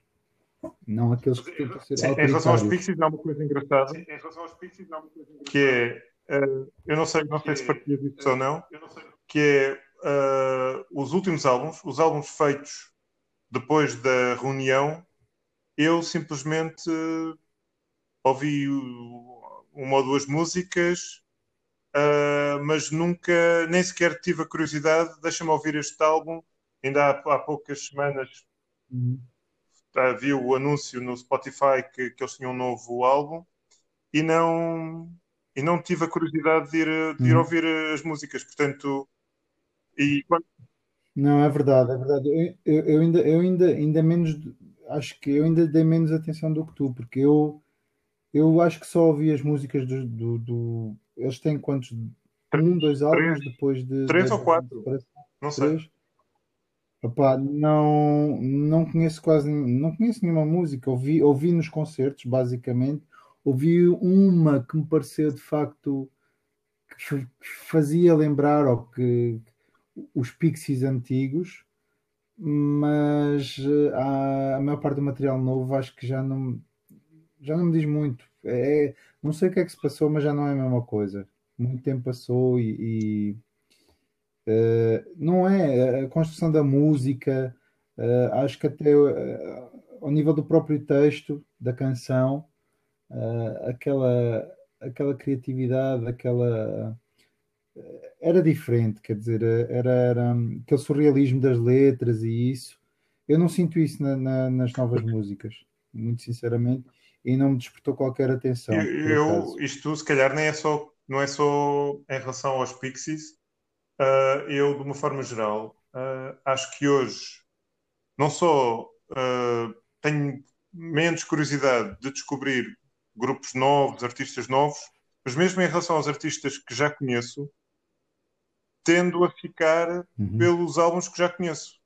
C: Não aqueles que tentam ser Sim, Em
B: relação aos Pixies, há uma coisa engraçada. Sim, em relação aos Pixies, há uma coisa engraçada. Que é, uh, eu não sei, não sei se partilhas isso ou não, que é uh, os últimos álbuns, os álbuns feitos depois da reunião, eu simplesmente ouvi uma ou duas músicas, uh, mas nunca, nem sequer tive a curiosidade, deixa-me ouvir este álbum, ainda há, há poucas semanas. Uhum viu o anúncio no Spotify que, que eles tinham um novo álbum e não e não tive a curiosidade de ir, de ir uhum. ouvir as músicas, portanto e
C: não é verdade, é verdade. Eu, eu, ainda, eu ainda, ainda menos acho que eu ainda dei menos atenção do que tu, porque eu eu acho que só ouvi as músicas do, do, do eles têm quantos um, dois álbuns depois de
B: três de, ou quatro, de, não sei.
C: Não, não conheço quase não conheço nenhuma música. Ouvi, ouvi nos concertos, basicamente. Ouvi uma que me pareceu de facto que fazia lembrar ou que os Pixies antigos, mas eh, a, a maior parte do material novo acho que já não já não me diz muito. É, não sei o que é que se passou, mas já não é a mesma coisa. Muito tempo passou e, e não é a construção da música, uh, acho que até ao nível do próprio texto da canção, aquela, aquela criatividade, aquela era diferente, quer dizer, era, era aquele surrealismo das letras e isso. Eu não sinto isso na, na, nas novas músicas, muito sinceramente, e não me despertou qualquer atenção.
B: Eu, isto se calhar nem é só, não é só em relação aos Pixies, uh, eu, de uma forma geral, uh, acho que hoje não só uh, tenho menos curiosidade de descobrir grupos novos, artistas novos, mas mesmo em relação aos artistas que já conheço, tendo a ficar uhum. pelos álbuns que já conheço.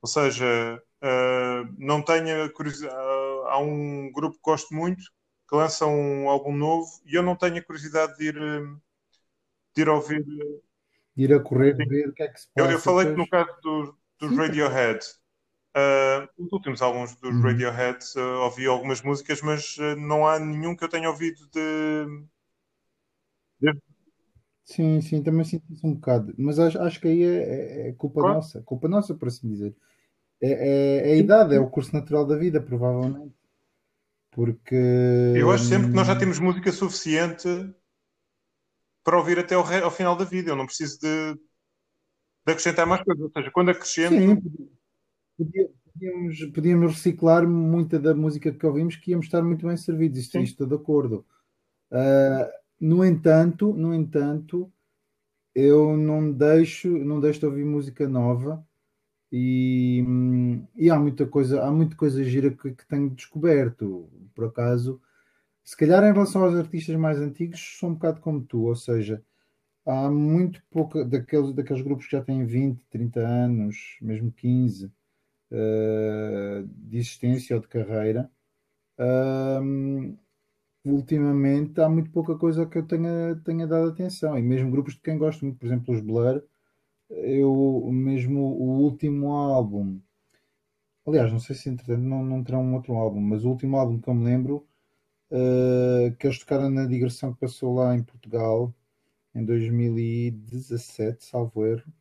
B: Ou seja, uh, não tenho curiosidade. Uh, há um grupo que gosto muito que lança um álbum novo e eu não tenho a curiosidade de ir, de ir ouvir. De
C: ir a correr, ver o que é que se passa.
B: Eu, eu falei que no caso do, dos Sim. Radiohead, uh, os últimos álbuns dos uhum. Radiohead, uh, ouvi algumas músicas, mas uh, não há nenhum que eu tenha ouvido de. de...
C: Sim, sim, também sinto isso um bocado. Mas acho, acho que aí é, é, é culpa nossa, culpa nossa, por assim dizer. É, é, é, a idade, é o curso natural da vida, provavelmente. Porque.
B: Eu acho sempre que nós já hum, temos música suficiente para ouvir até ao, ao final da vida. Eu não preciso de, de, acrescentar mais coisas. Ou seja, quando acrescento. Sim,
C: podíamos, podíamos reciclar muita da música que ouvimos que íamos estar muito bem servidos. Isto, estou de acordo. Uh, no entanto, no entanto, eu não deixo, não deixo de ouvir música nova e, e há muita coisa, há muita coisa gira que, que, tenho descoberto. Por acaso, se calhar em relação aos artistas mais antigos, sou um bocado como tu, ou seja, há muito pouco daqueles, daqueles grupos que já têm 20, 30 anos, mesmo 15 uh, eh, de existência ou de carreira. Uh, ultimamente há muito pouca coisa que eu tenha, tenha dado atenção, e mesmo grupos de quem gosto muito, por exemplo, os Blur eu mesmo o último álbum, aliás, não sei se entretanto não, não terão um outro álbum, mas o último álbum que eu me lembro uh, que eles tocaram na digressão que passou lá em Portugal em 2017, salvo erro.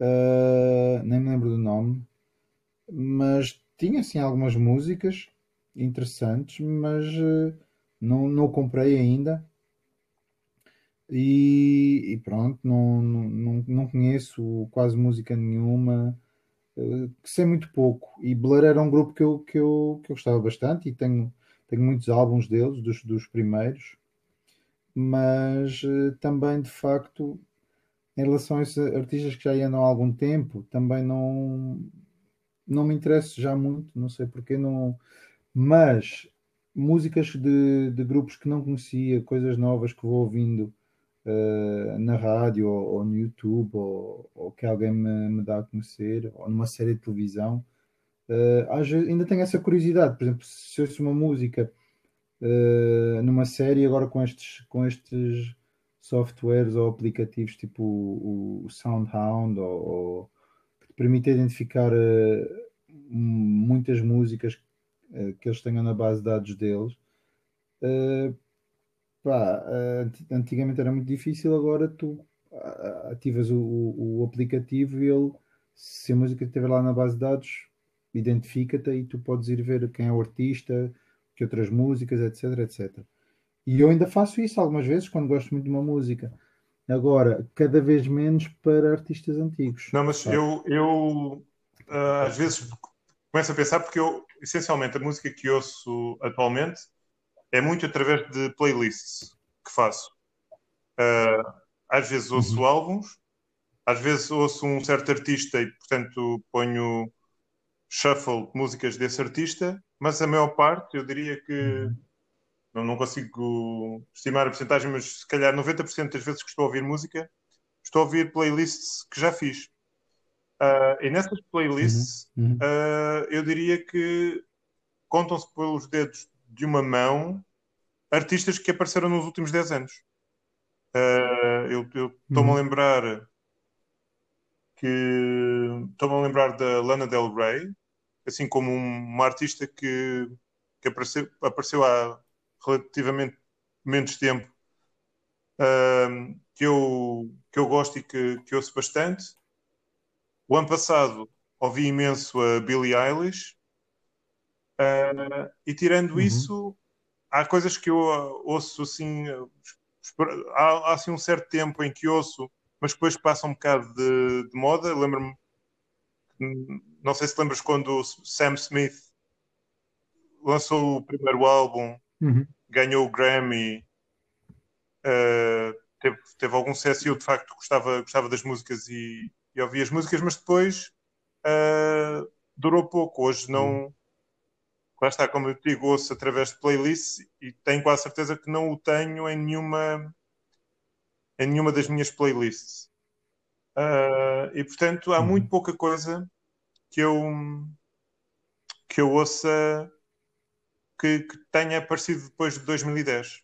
C: Uh, nem me lembro do nome, mas tinha assim algumas músicas interessantes, mas uh, não, não comprei ainda. E, e pronto, não, não, não conheço quase música nenhuma, uh, sei muito pouco. E Blur era um grupo que eu, que eu, que eu gostava bastante e tenho, tenho muitos álbuns deles, dos, dos primeiros, mas uh, também de facto, em relação a esses artistas que já andam há algum tempo, também não, não me interesso já muito, não sei porque não. Mas músicas de, de grupos que não conhecia, coisas novas que vou ouvindo uh, na rádio ou, ou, no YouTube ou, ou que alguém me, me, dá a conhecer ou numa série de televisão. Uh, ainda tenho essa curiosidade, por exemplo, se ouço uma música uh, numa série agora com estes, com estes softwares ou aplicativos tipo o, o SoundHound ou, ou, que te permite identificar muitas músicas que eles tenham na base de dados deles. Uh, pá, antigamente era muito difícil, agora tu ativas o, o, aplicativo e ele, se a música estiver lá na base de dados, identifica-te e tu podes ir ver quem é o artista, que outras músicas, etc, etc. E eu ainda faço isso algumas vezes quando gosto muito de uma música. Agora, cada vez menos para artistas antigos.
B: Não, mas eu, eu uh, às vezes começo a pensar porque eu, essencialmente, a música que ouço atualmente é muito através de playlists que faço. Uh, às vezes ouço uhum. álbuns, às vezes ouço um certo artista e, portanto, ponho shuffle de músicas desse artista, mas a maior parte, eu diria que uhum. não, não consigo estimar a porcentagem, mas se calhar 90% das vezes que estou a ouvir música, estou a ouvir playlists que já fiz. Uh, e nessas playlists, uhum. Uhum. Uh, eu diria que contam-se pelos dedos de uma mão artistas que apareceram nos últimos 10 anos. Uh, eu estou-me uhum. a lembrar que estou-me a lembrar da Lana Del Rey, assim como uma artista que, que apareceu, apareceu há relativamente menos tempo, uh, que, eu, que eu gosto e que, que ouço bastante. O ano passado ouvi imenso a Billie Eilish, Uh, e tirando uhum. isso, há coisas que eu ouço assim. Há, há assim um certo tempo em que ouço, mas depois passa um bocado de, de moda. Lembro-me, não sei se lembras quando o Sam Smith lançou o primeiro álbum, uhum. ganhou o Grammy, uh, teve, teve algum sucesso e eu de facto gostava, gostava das músicas e, e ouvia as músicas, mas depois uh, durou pouco. Hoje não. Uhum lá está, como eu digo, ouço através de playlists e tenho quase certeza que não o tenho em nenhuma, em nenhuma das minhas playlists. Uh, e portanto, há uhum. muito pouca coisa que eu que eu ouça que, que tenha aparecido depois de 2010.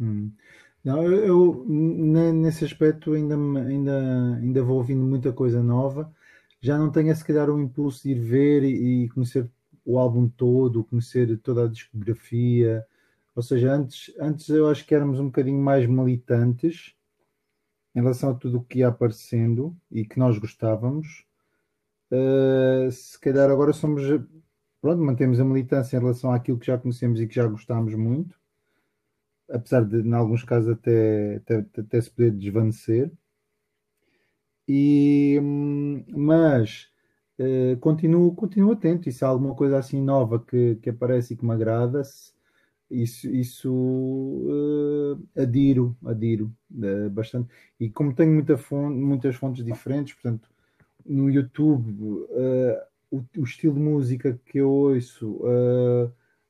C: Hum. Não, eu, eu, nesse aspecto ainda, ainda, ainda vou ouvindo muita coisa nova. Já não tenho se calhar o impulso de ir ver e, e conhecer o álbum todo, conhecer toda a discografia. Ou seja, antes, antes eu acho que éramos um bocadinho mais militantes em relação a tudo o que ia aparecendo e que nós gostávamos. Uh, se calhar agora somos pronto, mantemos a militância em relação àquilo que já conhecemos e que já gostámos muito, apesar de, em alguns casos, até, até, até se poder desvanecer. E, mas uh, continuo, continuo atento. E se há alguma coisa assim nova que, que aparece e que me agrada, isso, isso uh, adiro, adiro uh, bastante. E como tenho muita fonte, muitas fontes diferentes, portanto, no YouTube, uh, o, o, estilo de música que eu ouço,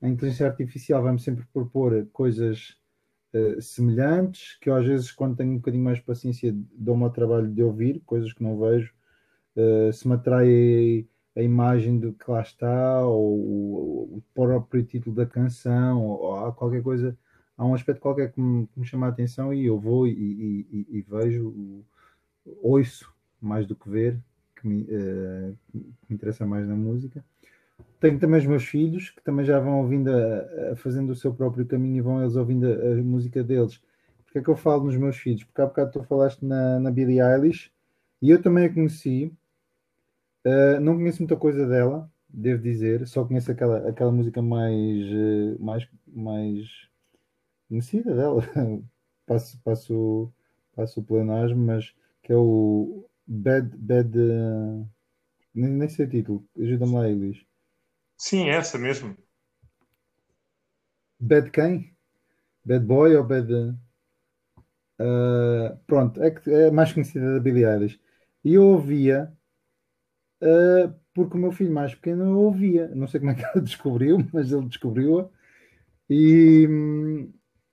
C: a inteligência artificial vai-me sempre propor coisas semelhantes, que eu às vezes, quando tenho um bocadinho mais paciência, dou-me ao trabalho de ouvir, coisas que não vejo. se me atrai a imagem do que lá está, ou o próprio título da canção, ou, ou há qualquer coisa, há um aspecto qualquer que me, que me chama a atenção e eu vou e, e, e, vejo, ouço mais do que ver, que me, uh, que me, interessa mais na música. Tenho também os meus filhos, que também já vão ouvindo, a, a fazendo o seu próprio caminho e vão eles ouvindo a, a, música deles. Porque é que eu falo nos meus filhos? Porque há bocado tu falaste na, na Billie Eilish, e eu também a conheci, Uh, não conheço muita coisa dela, devo dizer, só conheço aquela, aquela música mais, uh, mais, mais conhecida dela. passo, passo, passo o mas que é o Bad. bad uh, nem, nem sei o título, ajuda-me lá, Elis.
B: Sim, essa mesmo.
C: Bad quem? Bad Boy ou Bad. pronto, é, que é mais conhecida da Billie Eilish. E eu ouvia uh, porque o meu filho mais pequeno ouvia. Não sei como é que ele descobriu, mas ele descobriu-a. E,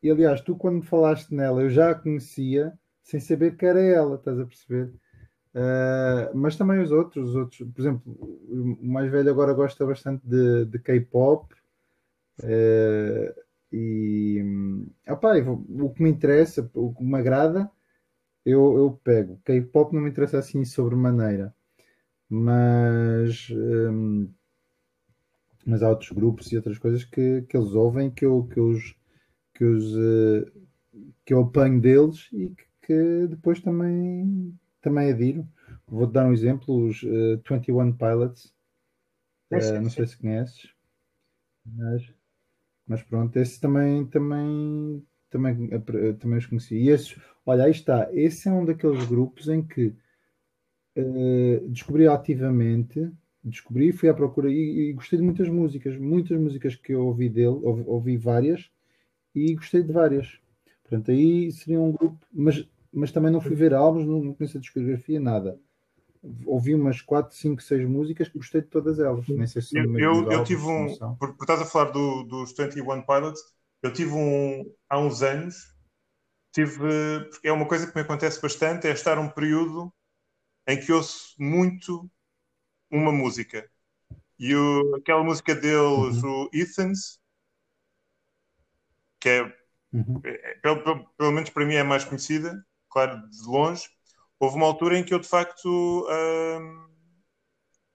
C: e, aliás, tu quando falaste nela, eu já a conhecia sem saber que era ela, estás a perceber? Uh, mas também os outros, os outros, por exemplo, o mais velho agora gosta bastante de, de K-pop. Uh, e opa, o que me interessa, o que me agrada, eu, eu pego. K-pop não me interessa assim sobremaneira mas, hum, mas há outros grupos e outras coisas que, que eles ouvem que eu, que, os, que, os, uh, que eu apanho deles e que, que, depois também, também adiro. Vou-te dar um exemplo: os uh, 21 Pilots. Uh, não sei se conheces, mas, mas pronto, esse também, também, também, também os conheci. E esses, olha, aí está. Esse é um daqueles grupos em que uh, descobri ativamente, descobri, fui à procura e, e, gostei de muitas músicas, muitas músicas que eu ouvi dele, ouvi, ouvi várias e gostei de várias. Portanto, aí seria um grupo, mas, mas também não fui ver álbuns, não conheço a discografia, nada. Ouvi umas 4, 5, 6 músicas que gostei de todas elas. Nem sei se
B: eu, eu, eu tive um. Por, por estás a falar do, dos 21 Pilots, eu tive um. Há uns anos, tive. Porque é uma coisa que me acontece bastante, é estar um período em que ouço muito uma música. E o, aquela música deles, uhum. o Ethans, que é, uhum. é, é pelo, pelo, pelo, menos para mim é mais conhecida, claro, de longe. Houve uma altura em que eu de facto hum,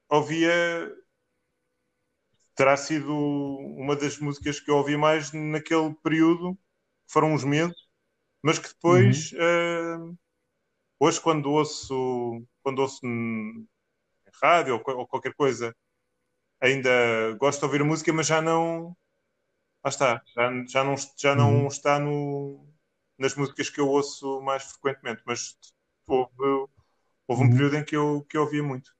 B: ouvia. Terá sido uma das músicas que eu ouvi mais naquele período, foram uns meses, mas que depois, uhum. hum, hoje, quando ouço quando ouço em rádio ou, ou, qualquer coisa, ainda gosto de ouvir música, mas já não. Lá está, já, já não, já não uhum. está no, nas músicas que eu ouço mais frequentemente, mas houve, houve um uhum. período em que eu, que eu ouvia muito.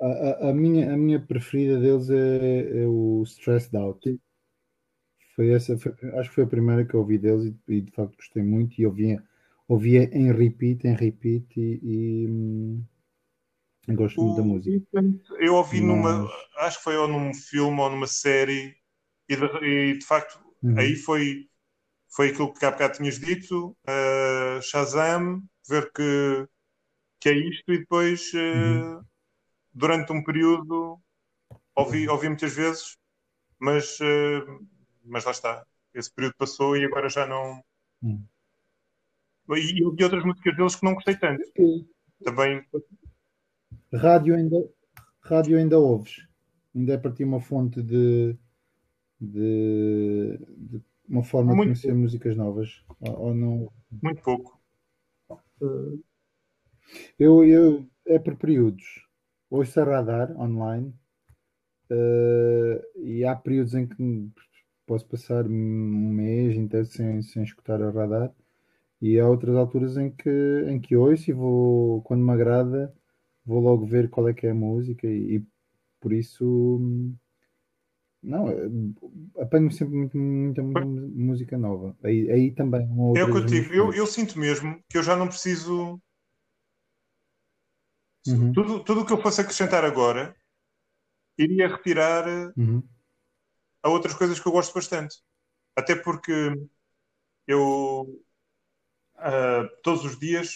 C: A, a, a, minha, a minha preferida deles é, é o Stressed Out. Foi essa, foi, acho que foi a primeira que eu ouvi deles e, e de facto gostei muito e ouvia ouvia em repeat, em repeat e, e hum, gosto muito da música.
B: Eu ouvi Mas... numa, acho que foi ou num filme ou numa série e de, e, de facto uhum. aí foi, foi aquilo que há bocado tinhas dito, uh, Shazam, ver que que é isto, e depois, uhum. durante um período, ouvi, ouvi muitas vezes, mas, mas lá está. Esse período passou e agora já não. Uhum. E ouvi outras músicas deles que não gostei tanto. Também.
C: Rádio ainda, rádio ainda ouves? Ainda é para ti uma fonte de, de, de uma forma Muito de conhecer pouco. músicas novas? Ou, ou, não?
B: Muito pouco.
C: Eu, eu, é por períodos. Ouço a radar online uh, e há períodos em que posso passar um mês inteiro sem, sem escutar a radar e há outras alturas em que, em que ouço e vou, quando me agrada, vou logo ver qual é que é a música e, e por isso não, apanho sempre muito, muita, muita música nova. Aí, aí também.
B: É o que eu digo, eu, eu, sinto mesmo que eu já não preciso. Uhum. Tudo, tudo o que eu fosse acrescentar agora iria retirar uhum. a outras coisas que eu gosto bastante. Até porque eu uh, todos os dias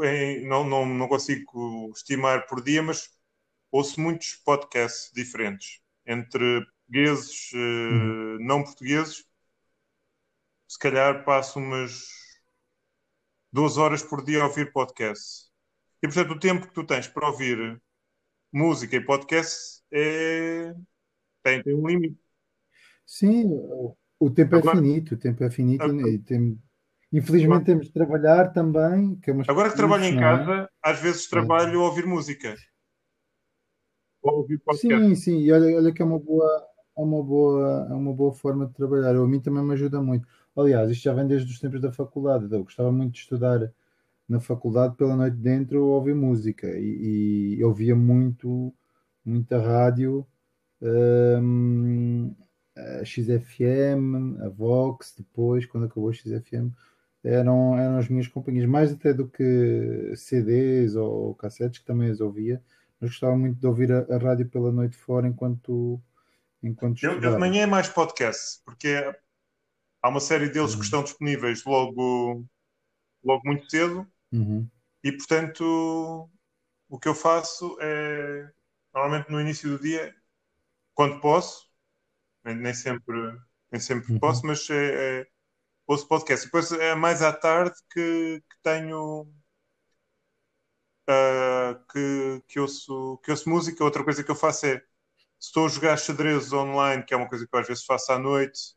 B: em, não, não, não consigo estimar por dia, mas ouço muitos podcasts diferentes entre portugueses, uhum. não portugueses. Se calhar passo umas duas horas por dia a ouvir podcast. E portanto, o tempo que tu tens para ouvir música e podcast é... tem, tem um limite.
C: Sim, o tempo é Agora, finito, o tempo é finito e tem, Infelizmente temos de trabalhar também.
B: Que é Agora que trabalho em é? casa, às vezes trabalho a ouvir música.
C: Ou ouvir Sim, sim, e olha, olha que é uma boa, é uma boa, é uma boa forma de trabalhar. Eu, a mim também me ajuda muito. Aliás, isto já vem desde os tempos da faculdade. Eu gostava muito de estudar na faculdade pela noite dentro ouvir música e, e eu via muito, muita rádio. Hum, a XFM, a Vox, depois, quando acabou a XFM, eram, eram as minhas companhias, mais até do que CDs ou cassetes, que também as ouvia, mas gostava muito de ouvir a, a rádio pela noite fora enquanto, enquanto
B: eu, eu de manhã é mais podcast, porque há uma série deles uhum. que estão disponíveis logo, logo muito cedo uhum. e, portanto, o que eu faço é, normalmente no início do dia, quando posso, nem, sempre, nem sempre uhum. posso, mas é, é ouço podcast. Depois é mais à tarde que, que tenho uh, que, que, ouço, que ouço música. Outra coisa que eu faço é se estou a jogar xadrez online, que é uma coisa que eu às vezes faço à noite.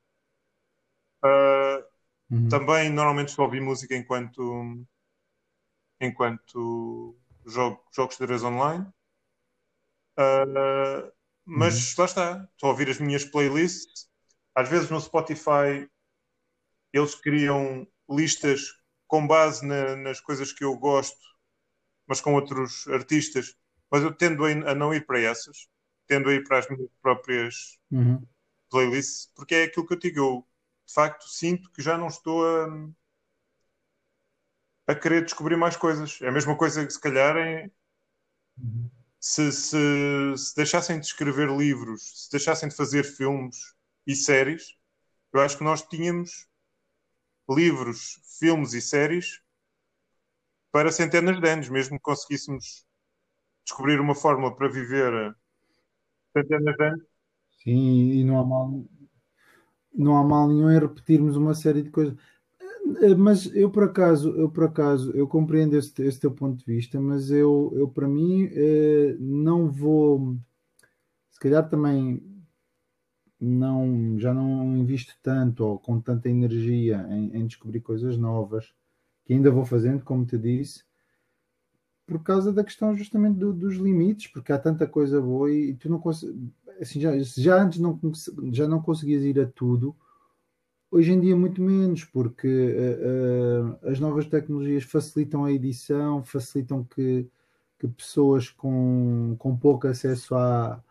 B: Uh, uhum. Também normalmente estou a ouvir música enquanto enquanto jogo, jogo xadrez online. Uh, mas uhum. lá está, estou a ouvir as minhas playlists. Às vezes no Spotify eles criam listas com base na, nas coisas que eu gosto, mas com outros artistas. Mas eu tendo a, não ir para essas, tendo a ir para as minhas próprias uhum. playlists, porque é aquilo que eu digo. Eu, de facto, sinto que já não estou a, a querer descobrir mais coisas. É a mesma coisa que, se calhar, em, uhum. se, se, se deixassem de escrever livros, se deixassem de fazer filmes e séries, eu acho que nós tínhamos livros, filmes e séries para centenas de anos, mesmo que conseguíssemos descobrir uma fórmula para viver centenas de anos.
C: Sim, e não há mal, não há mal nenhum em repetirmos uma série de coisas. Eh, mas eu por acaso, eu por acaso, eu compreendo esse, teu ponto de vista, mas eu, eu para mim eh, não vou, se calhar também não, já não invisto tanto ou com tanta energia em, em, descobrir coisas novas, que ainda vou fazendo, como te disse, por causa da questão justamente do, dos limites, porque há tanta coisa boa e, e tu não consegues. Assim, já, já antes não, já não conseguias ir a tudo, hoje em dia muito menos, porque uh, uh, as novas tecnologias facilitam a edição, facilitam que, que pessoas com, com pouco acesso à,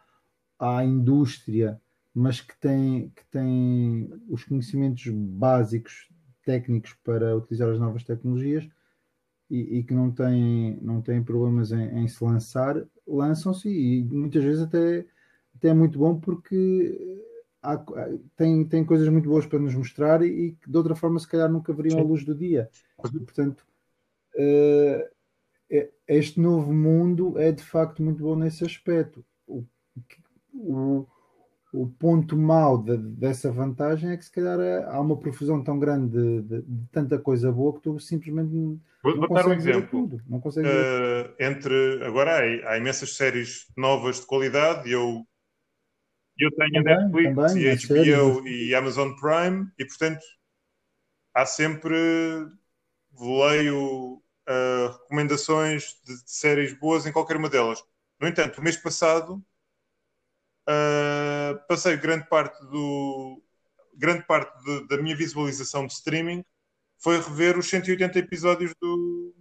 C: à indústria mas que tem, que tem os conhecimentos básicos técnicos para utilizar as novas tecnologias e, e que não têm, não têm problemas em, em se lançar, lançam-se e muitas vezes até, até é muito bom porque há, tem, tem coisas muito boas para nos mostrar e, e que de outra forma se calhar nunca veriam a luz do dia. Portanto, uh, este novo mundo é de facto muito bom nesse aspecto. O, o, o ponto mau de, dessa vantagem é que se calhar há uma profusão tão grande de, de, de, tanta coisa boa que tu simplesmente
B: Vou, não dar um exemplo. Tudo, não uh, entre agora há, há, imensas séries novas de qualidade e eu eu tenho também, a Netflix também, e HBO e Amazon Prime e portanto há sempre leio uh, recomendações de séries boas em qualquer uma delas. No entanto, o mês passado Uh, passei grande parte do grande parte de, da minha visualização de streaming foi rever os 180 episódios do,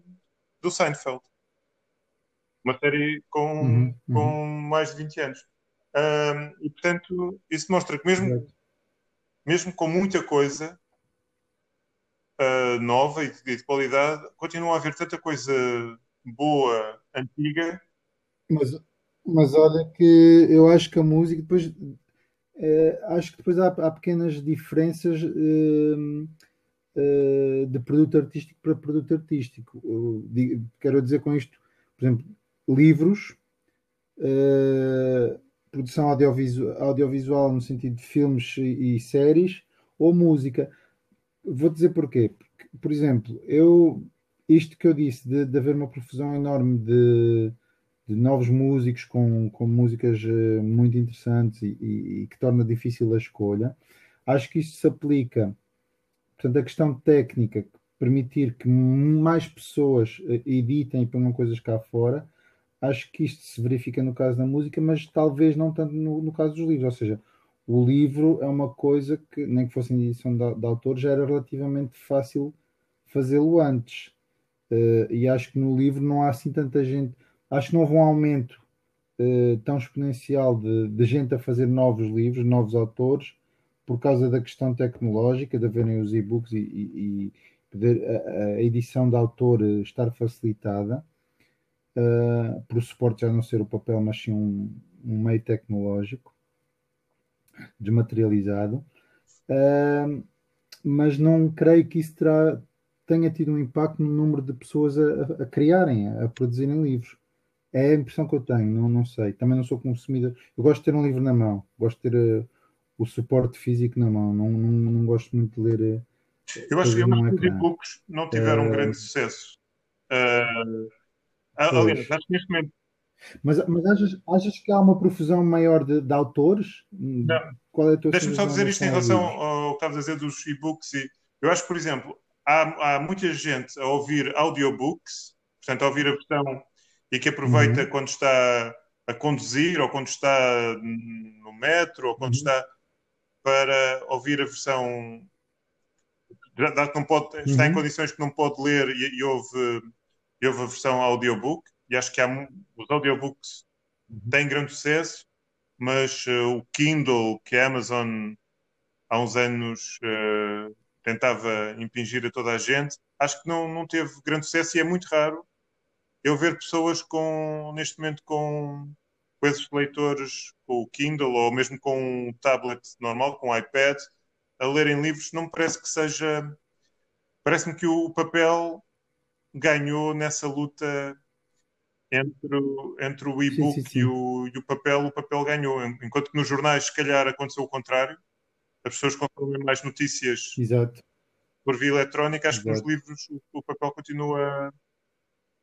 B: do Seinfeld. Uma série com, uhum, uhum. com mais de 20 anos. Uh, e portanto, isso mostra que mesmo, mesmo com muita coisa uh, nova e de, de, qualidade, continua a haver tanta coisa boa, antiga.
C: Mas mas olha que eu acho que a música depois eh, acho que depois há, há pequenas diferenças eh, eh, de produto artístico para produto artístico. Digo- quero dizer com isto, por exemplo, livros, eh, produção audiovisual, audiovisual no sentido de filmes e, e séries, ou música. Vou dizer porquê. Porque, por exemplo, eu isto que eu disse de, de haver uma profusão enorme de de novos músicos com, com músicas eh, muito interessantes e, e, e, que torna difícil a escolha. Acho que isto se aplica, portanto, a questão técnica, permitir que mais pessoas eh, editem e ponham coisas cá fora. Acho que isto se verifica no caso da música, mas talvez não tanto no, no caso dos livros. Ou seja, o livro é uma coisa que, nem que fosse em edição de, de autor, já era relativamente fácil fazê-lo antes. Uh, e acho que no livro não há assim tanta gente acho que não houve um aumento uh, tão exponencial de, de, gente a fazer novos livros, novos autores, por causa da questão tecnológica, de haverem os e-books e, e, e poder, a, a, edição de autor eh, estar facilitada, uh, por suporte já não ser o papel, mas sim um, um meio tecnológico desmaterializado. Uh, mas não creio que isso terá, tenha tido um impacto no número de pessoas a, a criarem, a produzirem livros. É a impressão que eu tenho, não, não sei. Também não sou consumidor. Eu gosto de ter um livro na mão, gosto de ter uh, o suporte físico na mão, não, não, não gosto muito de ler. Uh,
B: eu acho que os e-books não tiveram um grande sucesso. Uh, aliás, acho que neste momento.
C: Mas, mas achas, achas que há uma profusão maior de, de autores?
B: Não. Qual é a tua Deixa-me só dizer isto em relação ao que estavas a dizer dos e-books. Eu acho que, por exemplo, há, há muita gente a ouvir audiobooks, portanto, a ouvir a versão e que aproveita uhum. quando está a conduzir ou quando está no metro ou quando uhum. está para ouvir a versão não pode, está uhum. em condições que não pode ler e, e, ouve, e ouve a versão audiobook e acho que há, os audiobooks uhum. têm grande sucesso mas uh, o Kindle que a Amazon há uns anos uh, tentava impingir a toda a gente acho que não, não teve grande sucesso e é muito raro eu ver pessoas com, neste momento com, com esses leitores, com o Kindle ou mesmo com um tablet normal, com um iPad, a lerem livros, não me parece que seja. Parece-me que o papel ganhou nessa luta entre, o, entre o e-book e, o, e o papel, o papel ganhou. Enquanto que nos jornais, se calhar, aconteceu o contrário. As pessoas consomem mais notícias
C: Exato.
B: por via eletrónica. Acho Exato. que nos livros o, o papel continua.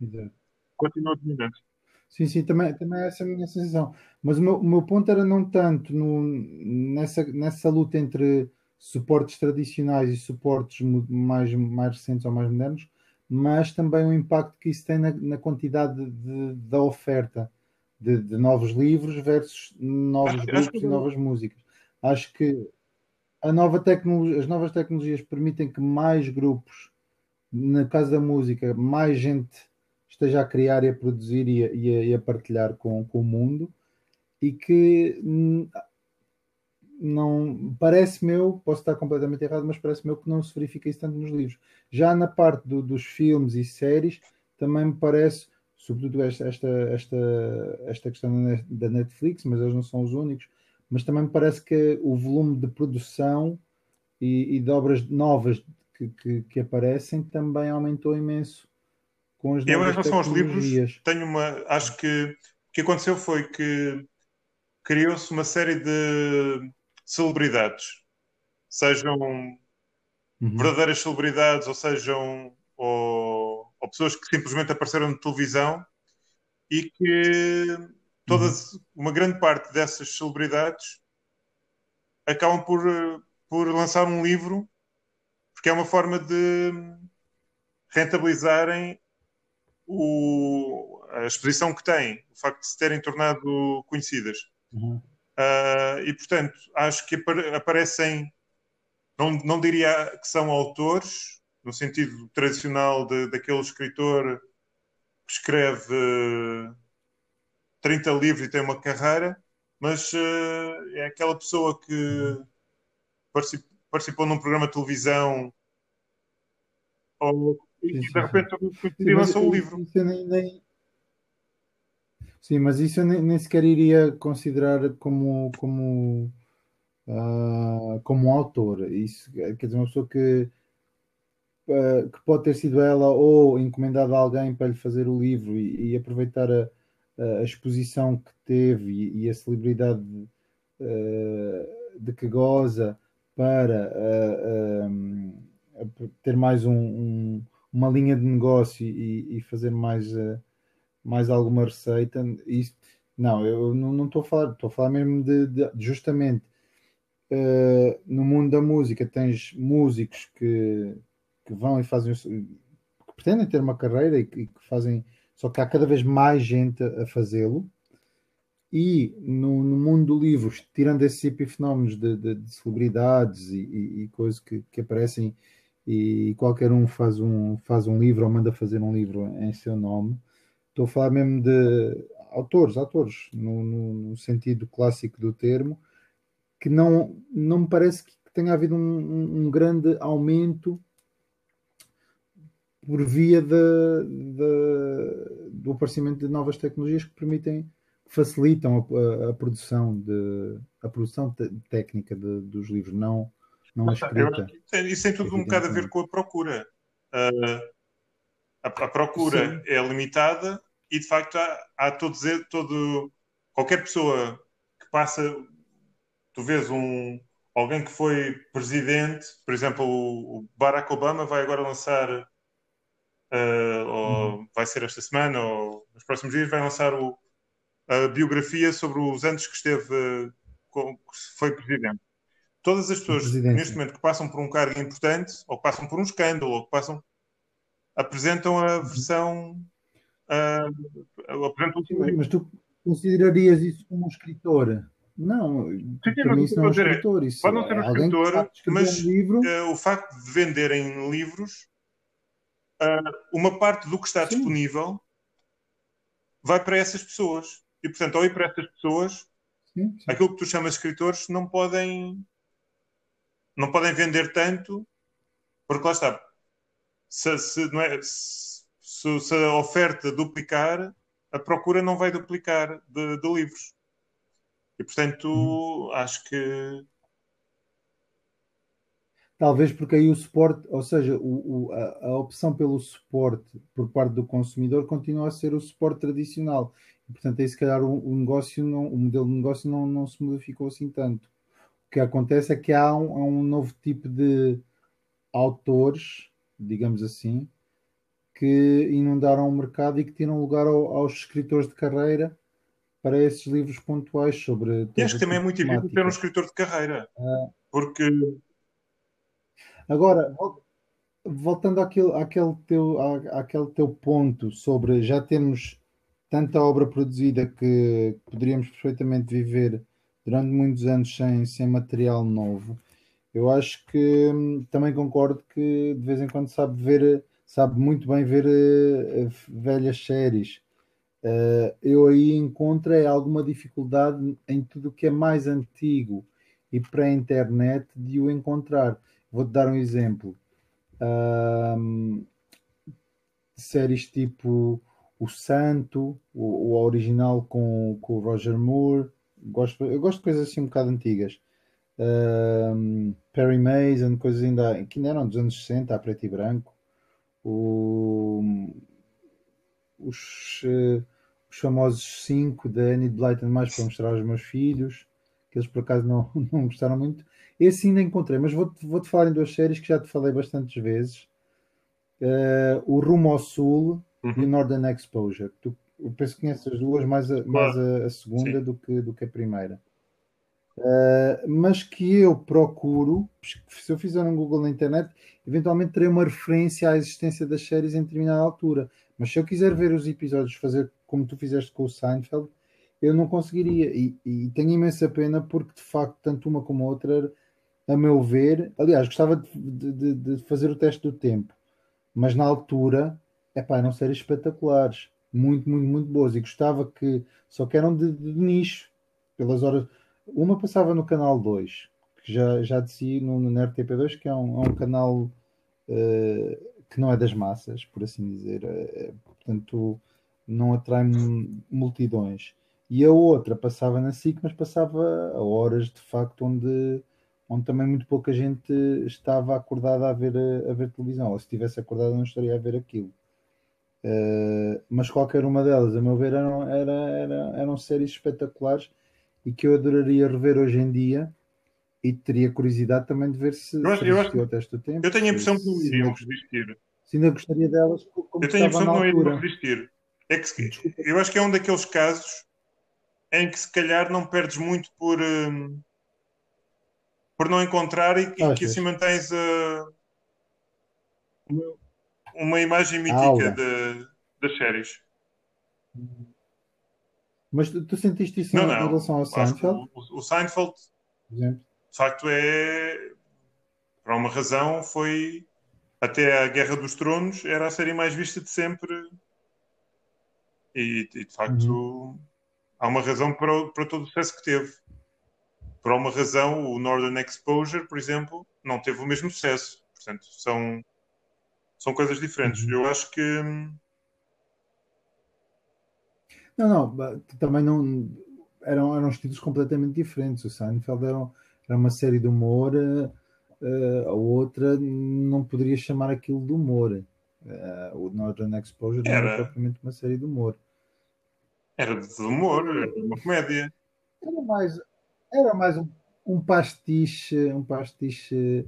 B: Exato continua dominante.
C: Sim, sim, também, também é essa a minha sensação. Mas o meu, o meu ponto era não tanto no, nessa, nessa luta entre suportes tradicionais e suportes mais, mais recentes ou mais modernos, mas também o impacto que isso tem na, na quantidade de, da oferta de, de, novos livros versus novos acho, grupos acho e novas músicas. Acho que a nova tecnologia, as novas tecnologias permitem que mais grupos, no caso da música, mais gente esteja a criar e a produzir e a, e a, e a partilhar com, com o mundo e que não parece meu, posso estar completamente errado, mas parece meu que não se verifica isso tanto nos livros. Já na parte do, dos filmes e séries, também me parece, sobretudo esta, esta, esta, esta questão da Netflix, mas eles não são os únicos, mas também me parece que o volume de produção e, e de obras novas que, que, que aparecem também aumentou imenso com as
B: Eu, em relação aos livros, tenho uma. Acho que o que aconteceu foi que criou-se uma série de celebridades, sejam uhum. verdadeiras celebridades ou sejam ou, ou, pessoas que simplesmente apareceram na televisão e que todas, uhum. uma grande parte dessas celebridades acabam por, por lançar um livro porque é uma forma de rentabilizarem o, a exposição que têm, o facto de se terem tornado conhecidas. Uhum. Uh, e, portanto, acho que aparecem, não, não diria que são autores, no sentido tradicional de, daquele escritor que escreve 30 livros e tem uma carreira, mas uh, é aquela pessoa que participou, participou num programa de televisão ou e de repente e lançou o livro. Nem, nem...
C: Sim, mas isso eu nem, nem, sequer iria considerar como, como, uh, como autor. Isso, quer dizer, uma pessoa que, uh, que pode ter sido ela ou encomendado a alguém para lhe fazer o livro e, e aproveitar a, a, exposição que teve e, e a celebridade uh, de que goza para ter mais um, um uma linha de negócio e, e fazer mais, uh, mais alguma receita, isso, não, eu não estou a falar, estou a falar mesmo de, de justamente uh, no mundo da música tens músicos que, que vão e fazem que pretendem ter uma carreira e que, e que fazem, só que há cada vez mais gente a, fazê-lo. E no, no, mundo do livro, tirando esses epifenómenos de, de, de celebridades e, e, e coisas que, que aparecem e qualquer um faz um, faz um livro ou manda fazer um livro em seu nome. Estou a falar mesmo de autores, autores, no, no, sentido clássico do termo, que não, não me parece que tenha havido um, um grande aumento por via de, de, do aparecimento de novas tecnologias que permitem, que facilitam a, a, a produção de a produção técnica de, dos livros, não não é escrita.
B: Isso tem tudo um bocado a ver com a procura. Uh, a, a, procura Sim. é limitada e de facto há, há todo, todo qualquer pessoa que passa, tu vês um alguém que foi presidente, por exemplo, o Barack Obama vai agora lançar uh, ou uhum. vai ser esta semana ou nos próximos dias vai lançar o, a biografia sobre os anos que esteve com, que foi presidente todas as pessoas neste momento que passam por um cargo importante, ou que passam por um escândalo, ou que passam, apresentam a versão. Uh,
C: apresentam mas tu considerarias isso como um escritor? Não, Sim, para mim isso não é um escritor. Isso
B: pode não ser um é escritor, mas um livro... uh, o facto de venderem livros, uh, uma parte do que está Sim. disponível vai para essas pessoas. E, portanto, ao ir para essas pessoas, sim, sim. aquilo que tu chamas de escritores não podem não podem vender tanto, porque lá está. Se, se, não é, se, se, a oferta duplicar, a procura não vai duplicar de, de livros. E portanto, uhum. acho que.
C: Talvez porque aí o suporte, ou seja, o, o, a, a, opção pelo suporte por parte do consumidor continua a ser o suporte tradicional. E, portanto, aí se calhar o, o negócio, não, o modelo de negócio não, não se modificou assim tanto que acontece é que há um, um novo tipo de autores, digamos assim, que inundaram o mercado e que tiram lugar ao, aos escritores de carreira para esses livros pontuais sobre.
B: E acho que também é muito difícil ter um escritor de carreira. Ah. Porque.
C: Agora, voltando àquele, àquele, teu, à, àquele teu ponto sobre já temos tanta obra produzida que poderíamos perfeitamente viver durante muitos anos sem, sem material novo. Eu acho que hum, também concordo que de vez em quando sabe ver, sabe muito bem ver uh, velhas séries. Uh, eu aí encontro é alguma dificuldade em tudo o que é mais antigo e pré-internet de o encontrar. Vou-te dar um exemplo. Uh, séries tipo O Santo, o, o original com, com o Roger Moore, gosto, eu gosto de coisas assim um bocado antigas. Um, Perry Mason, coisas ainda que ainda eram dos anos 60, a preto e branco. O, os, uh, os famosos 5 da Annie Blyton mais para mostrar aos meus filhos, que eles por acaso não, não gostaram muito. Esse ainda encontrei, mas vou-te vou -te falar em duas séries que já te falei bastantes vezes. Uh, o Rumo ao Sul uhum. e o Northern Exposure. Tu, eu penso que conheces as duas, mais a, mais a, a segunda do que, do que a primeira. Uh, mas que eu procuro, se eu fizer um Google na internet, eventualmente terei uma referência à existência das séries em determinada altura. Mas se eu quiser ver os episódios, fazer como tu fizeste com o Seinfeld, eu não conseguiria. E, e tenho imensa pena porque, de facto, tanto uma como a outra, a meu ver, aliás, gostava de, de, de fazer o teste do tempo, mas na altura, é pá, eram séries espetaculares, muito, muito, muito boas. E gostava que, só que eram de, de nicho, pelas horas uma passava no canal 2, que já, já desci no, no RTP2, que é um, é um canal uh, que não é das massas, por assim dizer. Uh, portanto, não atrai multidões. E a outra passava na SIC, mas passava a horas de facto onde, onde também muito pouca gente estava acordada a ver, a ver televisão. Ou se estivesse acordada não estaria a ver aquilo. Uh, mas qualquer uma delas, a meu ver, eram, era, era, eram séries espetaculares e que eu adoraria rever hoje em dia e teria curiosidade também de ver se,
B: eu acho, se eu acho, até este tempo. Eu tenho a impressão que não iriam resistir.
C: Se ainda gostaria delas, como
B: Eu tenho a impressão que não iriam resistir. É que eu acho que é um daqueles casos em que se calhar não perdes muito por, um, por não encontrar e, e que assim mantens uh, uma imagem mítica de, das séries.
C: Mas tu, tu sentiste isso não, não. em relação ao Seinfeld?
B: O, o, Seinfeld, de facto, é. Por uma razão, foi. Até a Guerra dos Tronos era a série mais vista de sempre. E, e de facto, uhum. há uma razão para, para todo o sucesso que teve. Por uma razão, o Northern Exposure, por exemplo, não teve o mesmo sucesso. Portanto, são, são coisas diferentes. Uhum. Eu acho que hum,
C: não, não, também não. Eram, eram estilos completamente diferentes. O Seinfeld era, era uma série de humor, uh, a outra não poderia chamar aquilo de humor. Uh, o Northern Exposure era... não era propriamente uma série de humor.
B: Era de humor, era uma comédia.
C: Era mais, era mais um, um pastiche, um pastiche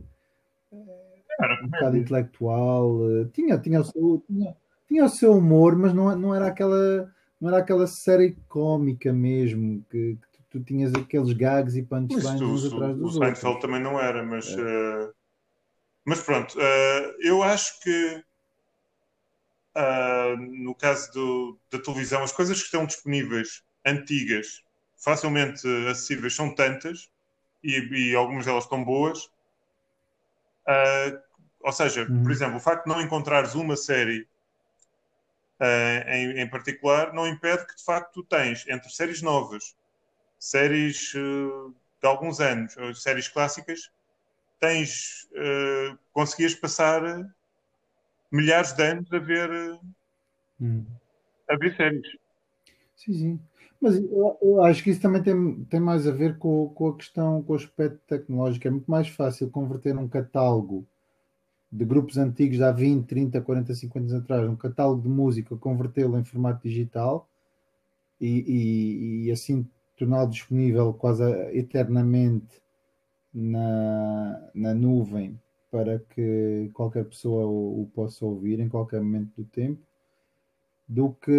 C: era um bocado intelectual. Tinha, tinha, o seu, tinha, tinha o seu humor, mas não, não era aquela não era aquela série cómica mesmo, que, que tu, tu, tinhas aqueles gags e punchlines uns atrás dos
B: o outros. O também não era, mas, é. uh, mas pronto, uh, eu acho que uh, no caso do, da televisão, as coisas que estão disponíveis, antigas, facilmente acessíveis, são tantas e, e algumas delas estão boas. Ou seja, uhum. por exemplo, o facto de não encontrares uma série uh, em, em, particular, não impede que de facto tu tens entre séries novas, séries uh, de alguns anos, ou séries clássicas, tens uh, conseguias passar milhares de anos a ver hum. a ver séries.
C: Sim, sim. Mas eu, eu, acho que isso também tem, tem mais a ver com, com a questão, com o aspecto tecnológico. É muito mais fácil converter um catálogo de grupos antigos de há 20, 30, 40, 50 anos atrás, um catálogo de música, convertê-lo em formato digital e, e, e assim torná-lo disponível quase eternamente na, na nuvem para que qualquer pessoa o, o, possa ouvir em qualquer momento do tempo, do que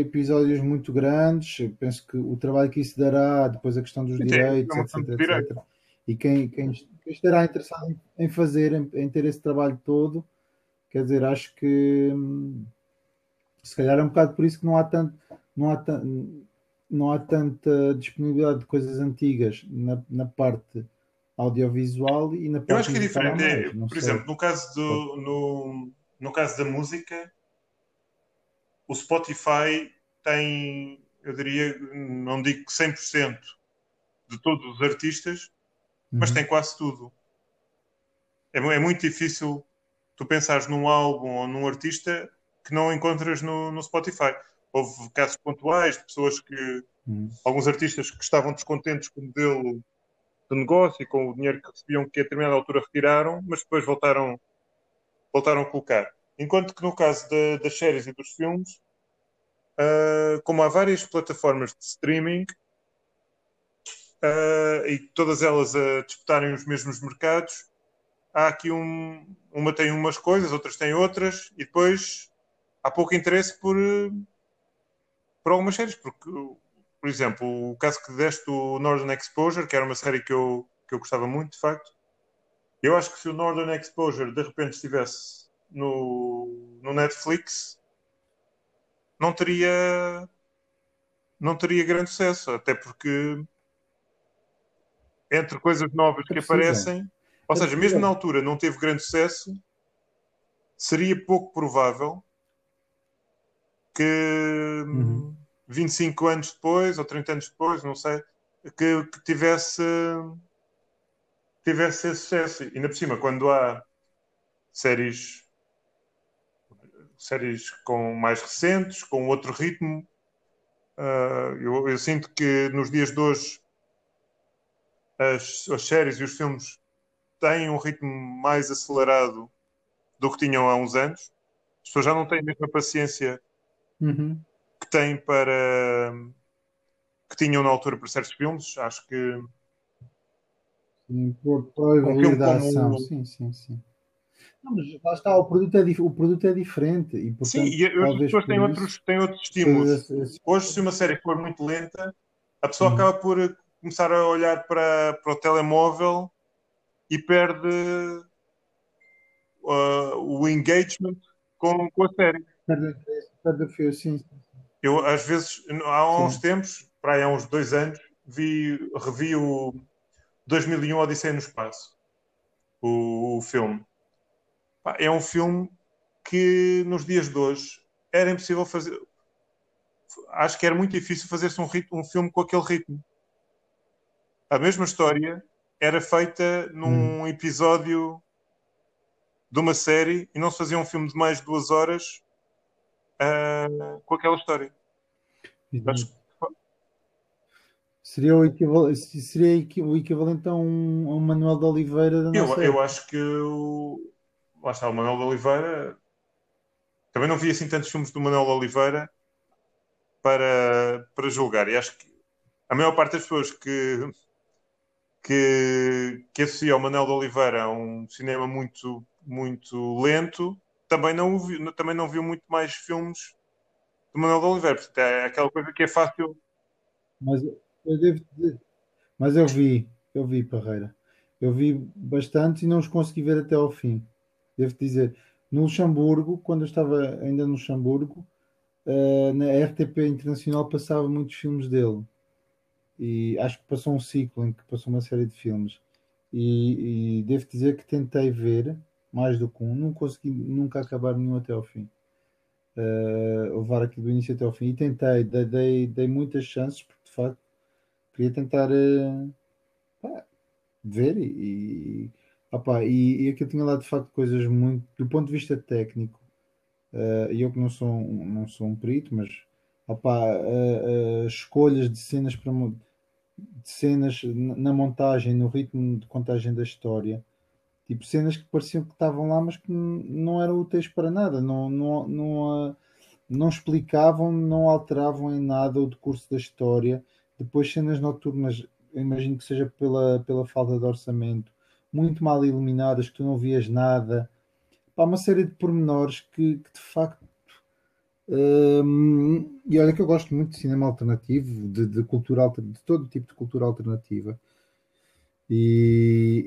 C: episódios muito grandes. Eu penso que o trabalho que isso dará, depois a questão dos direitos, etc, etc. E quem, quem, quem estará interessado em, fazer, em, em, ter esse trabalho todo, quer dizer, acho que hum, se calhar é um bocado por isso que não há tanto, não há, não há tanta disponibilidade de coisas antigas na, na parte audiovisual e na parte
B: Eu acho que é diferente. É, por sei. exemplo, no caso, do, no, no caso da música, o Spotify tem, eu diria, não digo que 100% de todos os artistas, mas uhum. tem quase tudo. É, é, muito difícil tu pensares num álbum ou num artista que não encontras no, no Spotify. Houve casos pontuais de pessoas que, uhum. alguns artistas que estavam descontentes com o modelo de negócio e com o dinheiro que recebiam, que a determinada altura retiraram, mas depois voltaram, voltaram a colocar. Enquanto que no caso de, das séries e dos filmes, uh, como há várias plataformas de streaming uh, e todas elas a disputarem os mesmos mercados, há aqui um. Uma tem umas coisas, outras têm outras, e depois há pouco interesse por, por algumas séries, porque, por exemplo, o caso que deste do Northern Exposure, que era uma série que eu, que eu gostava muito, de facto, eu acho que se o Northern Exposure de repente estivesse no, no Netflix, não teria não teria grande sucesso, até porque entre coisas novas que aparecem, ou seja, mesmo na altura não teve grande sucesso, seria pouco provável que uhum. 25 anos depois, ou 30 anos depois, não sei, que, que tivesse tivesse sucesso. E ainda por cima, quando há séries séries com mais recentes, com outro ritmo, uh, eu, eu, sinto que nos dias de hoje as, as séries e os filmes têm um ritmo mais acelerado do que tinham há uns anos. As pessoas já não têm a mesma paciência
C: uhum.
B: que têm para que tinham na altura para certos filmes. Acho que
C: sim, por, por um filme da ação. Sim, sim, sim. Não, mas lá está, o produto é, o produto é diferente. E, portanto,
B: sim, e as pessoas têm, outros, têm outros estímulos. Hoje, se uma série for muito lenta, a pessoa uhum. acaba por começar a olhar para, para o telemóvel e perde uh, o engagement com, com a série.
C: Perde, o fio, sim.
B: Eu, às vezes, há uns sim. tempos, para aí há uns dois anos, vi, revi o 2001 Odisseia no Espaço, o, o filme. É um filme que nos dias de hoje era impossível fazer. Acho que era muito difícil fazer-se um, um filme com aquele ritmo a mesma história era feita num hum. episódio de uma série e não se fazia um filme de mais de duas horas uh, com aquela história. Acho...
C: Seria o equivalente, seria o equivalente a um, a um Manuel de Oliveira da
B: eu, eu acho que o, lá está, o Manuel de Oliveira também não vi assim tantos filmes do Manuel de Oliveira para, para julgar e acho que a maior parte das pessoas que que, que associa ao Manel de Oliveira a um cinema muito, muito lento, também não, viu, também não viu muito mais filmes do Manuel de Oliveira. Portanto, é aquela coisa que é fácil.
C: Mas eu devo dizer, mas eu vi, eu vi Parreira. Eu vi bastante e não os consegui ver até ao fim. Devo dizer, no Luxemburgo, quando eu estava ainda no Luxemburgo, uh, na RTP Internacional passava muitos filmes dele e acho que passou um ciclo em que passou uma série de filmes. E, e devo dizer que tentei ver mais do que um, não consegui nunca acabar nenhum até ao fim. Uh, levar aqui do início até ao fim. E tentei, dei, dei, dei muitas chances porque de facto queria tentar uh, pá, ver e, e, e aqui eu tinha lá de facto coisas muito do ponto de vista técnico uh, eu que não sou, não sou um perito mas opa, uh, escolhas de cenas para cenas na montagem, no ritmo de contagem da história, tipo cenas que pareciam que estavam lá, mas que não eram úteis para nada, não, não, não, não explicavam, não alteravam em nada o decurso da história. Depois, cenas noturnas, imagino que seja pela, pela falta de orçamento, muito mal iluminadas, que tu não vias nada. Há uma série de pormenores que, que de facto um, e olha que eu gosto muito de cinema alternativo, de, de cultura de todo tipo de cultura alternativa. E,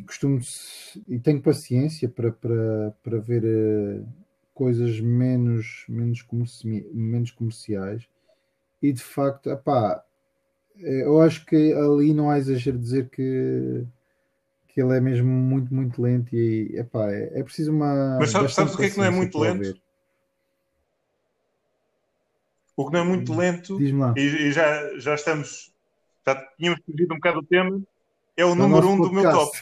C: e costumo e tenho paciência para, para, para ver uh, coisas menos, menos, comerci, menos comerciais. E de facto, epá, eh, eu acho que ali não há exagero dizer que, que ele é mesmo muito, muito lento. E epá, é, é preciso uma.
B: Mas sabes, sabes o que é que não é muito lento? Ver. O que não é muito lento, e, e, já, já estamos, já tínhamos fugido um bocado do tema, é o número um do meu top.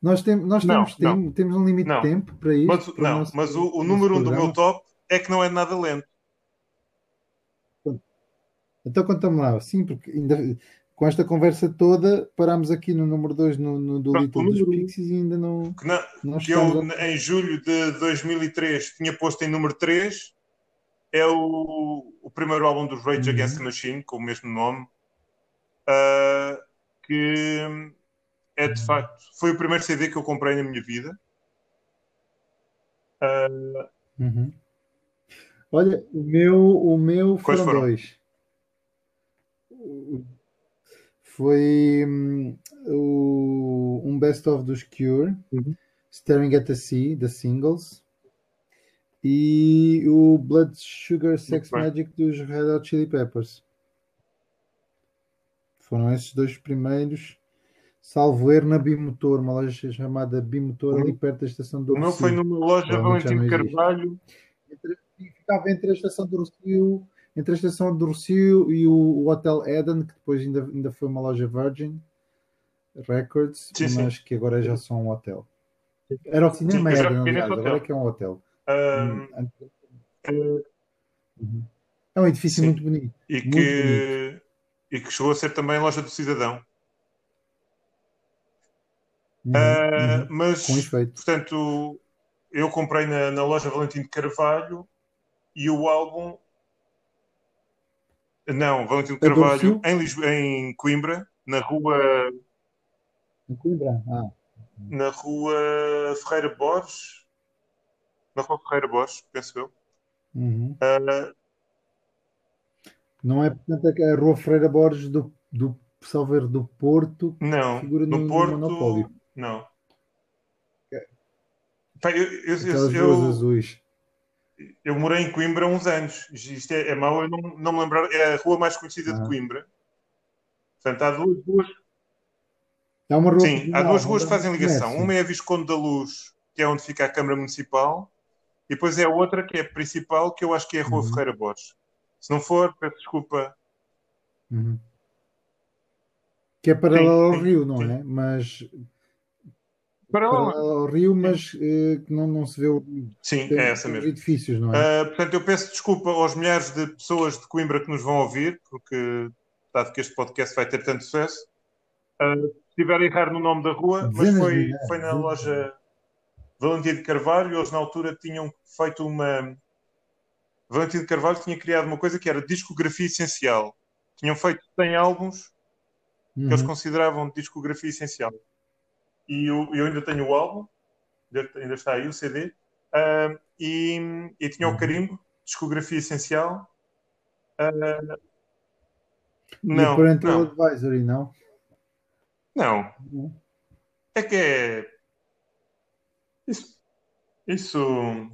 C: Nós, tem, nós não, temos, não. Tem, temos um limite não. de tempo para isso.
B: Mas,
C: para
B: não,
C: nosso,
B: mas o, o número um do meu top é que não é nada lento.
C: Então conta-me lá, sim, porque ainda com esta conversa toda, parámos aqui no número 2 no, no do Little dos Pixies e ainda não.
B: Que, não, não que eu, a... em julho de 2003, tinha posto em número 3. É o, o primeiro álbum dos Rage uhum. Against the Machine, com o mesmo nome. Uh, que é de facto. Foi o primeiro CD que eu comprei na minha vida. Uh,
C: uhum. Olha, o meu, o meu foram, foram? dois. Foi um, um best-of dos Cure, uhum. Staring at the Sea, The Singles, e o Blood Sugar Sex Magic dos Red Hot Chili Peppers. Foram esses dois primeiros. Salvo erro na Bimotor, uma loja chamada Bimotor, uhum. ali perto da estação do
B: O meu foi numa loja Valentim Carvalho.
C: ficava entre a estação do Rocio entre a estação do Rocio e o, Hotel Eden, que depois ainda, ainda foi uma loja Virgin Records, sim, mas sim. que agora já são um hotel. Era o cinema sim, Eden, aliás, agora é que é um hotel. Um, uhum. É um edifício muito bonito.
B: E
C: muito
B: que, bonito. e que chegou a ser também loja do cidadão. Uhum, uh, uhum. Mas, portanto, eu comprei na, na loja Valentim de Carvalho e o álbum não, Valentim Carvalho, em, Lisboa, em Coimbra, na rua.
C: Em Coimbra? Ah.
B: Na rua Ferreira Borges. Na rua Ferreira Borges, penso eu.
C: Uhum. Uh... Não é, portanto, a rua Ferreira Borges do, do Salver do Porto
B: não, figura no, no Porto, monopólio. Não. É. eu, eu,
C: eu, ruas azuis
B: eu morei em Coimbra há uns anos. Isto é, é mau eu não, não me lembrar. É a rua mais conhecida ah. de Coimbra. Portanto, há duas ruas.
C: É uma rua
B: Sim, há duas ruas que fazem ligação. Uma é a Visconde da Luz, que é onde fica a Câmara Municipal, e depois é a outra, que é a principal, que eu acho que é a Rua uhum. Ferreira Borges. Se não for, peço desculpa.
C: Uhum. Que é paralelo ao rio, não sim. é? Mas para, ao rio, mas uh, não, não se vê o
B: Sim, é essa mesmo.
C: edifícios, não é?
B: Uh, portanto, eu peço desculpa aos milhares de pessoas de Coimbra que nos vão ouvir, porque dado que este podcast vai ter tanto sucesso. Uh, se estiver a errar no nome da rua, mas foi, foi na loja Valentim de Carvalho, eles na altura tinham feito uma. Valentim de Carvalho tinha criado uma coisa que era discografia essencial. Tinham feito 100 álbuns que eles uhum. consideravam discografia essencial e eu, eu ainda tenho o álbum, ainda está aí o CD, uh, e, e, tinha o uhum. carimbo, discografia essencial. Uh,
C: não, Parental não. Advisory, não?
B: Não. É que é. Isso, isso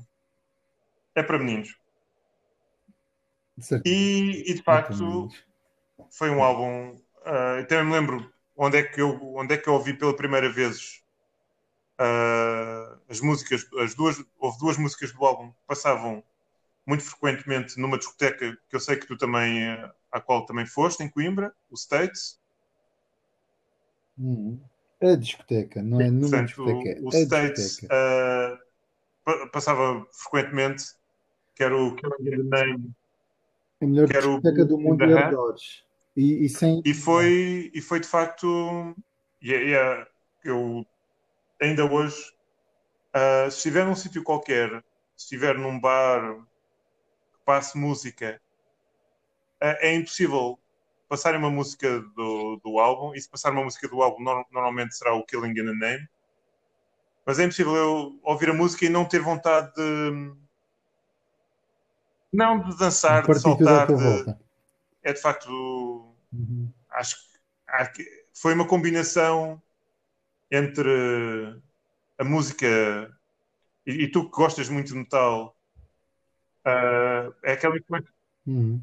B: é para meninos. E, e, de facto é foi um álbum. Uh, também me lembro onde é que eu, onde é que eu ouvi pela primeira vez uh, as músicas, as duas, houve duas músicas do álbum que passavam muito frequentemente numa discoteca que eu sei que tu também, à qual também foste, em Coimbra, o States.
C: Hum, é discoteca, não é numa Portanto, discoteca.
B: O, o
C: é
B: States uh, passava frequentemente, que era o Killing in the Name.
C: A melhor discoteca do mundo é Dodge. E, e, sem...
B: e, foi, e foi de facto. Yeah, yeah, eu ainda hoje, uh, se estiver num sítio qualquer, se estiver num bar que passe música, uh, é impossível passar uma música do, do álbum. E se passar uma música do álbum, no, normalmente será o Killing in the Name. Mas é impossível eu ouvir a música e não ter vontade de. Não de dançar, de saltar. De, é de facto. Uhum. Acho que foi uma combinação entre a música e, e tu que gostas muito de metal. Uh, é aquela influência.
C: Uhum.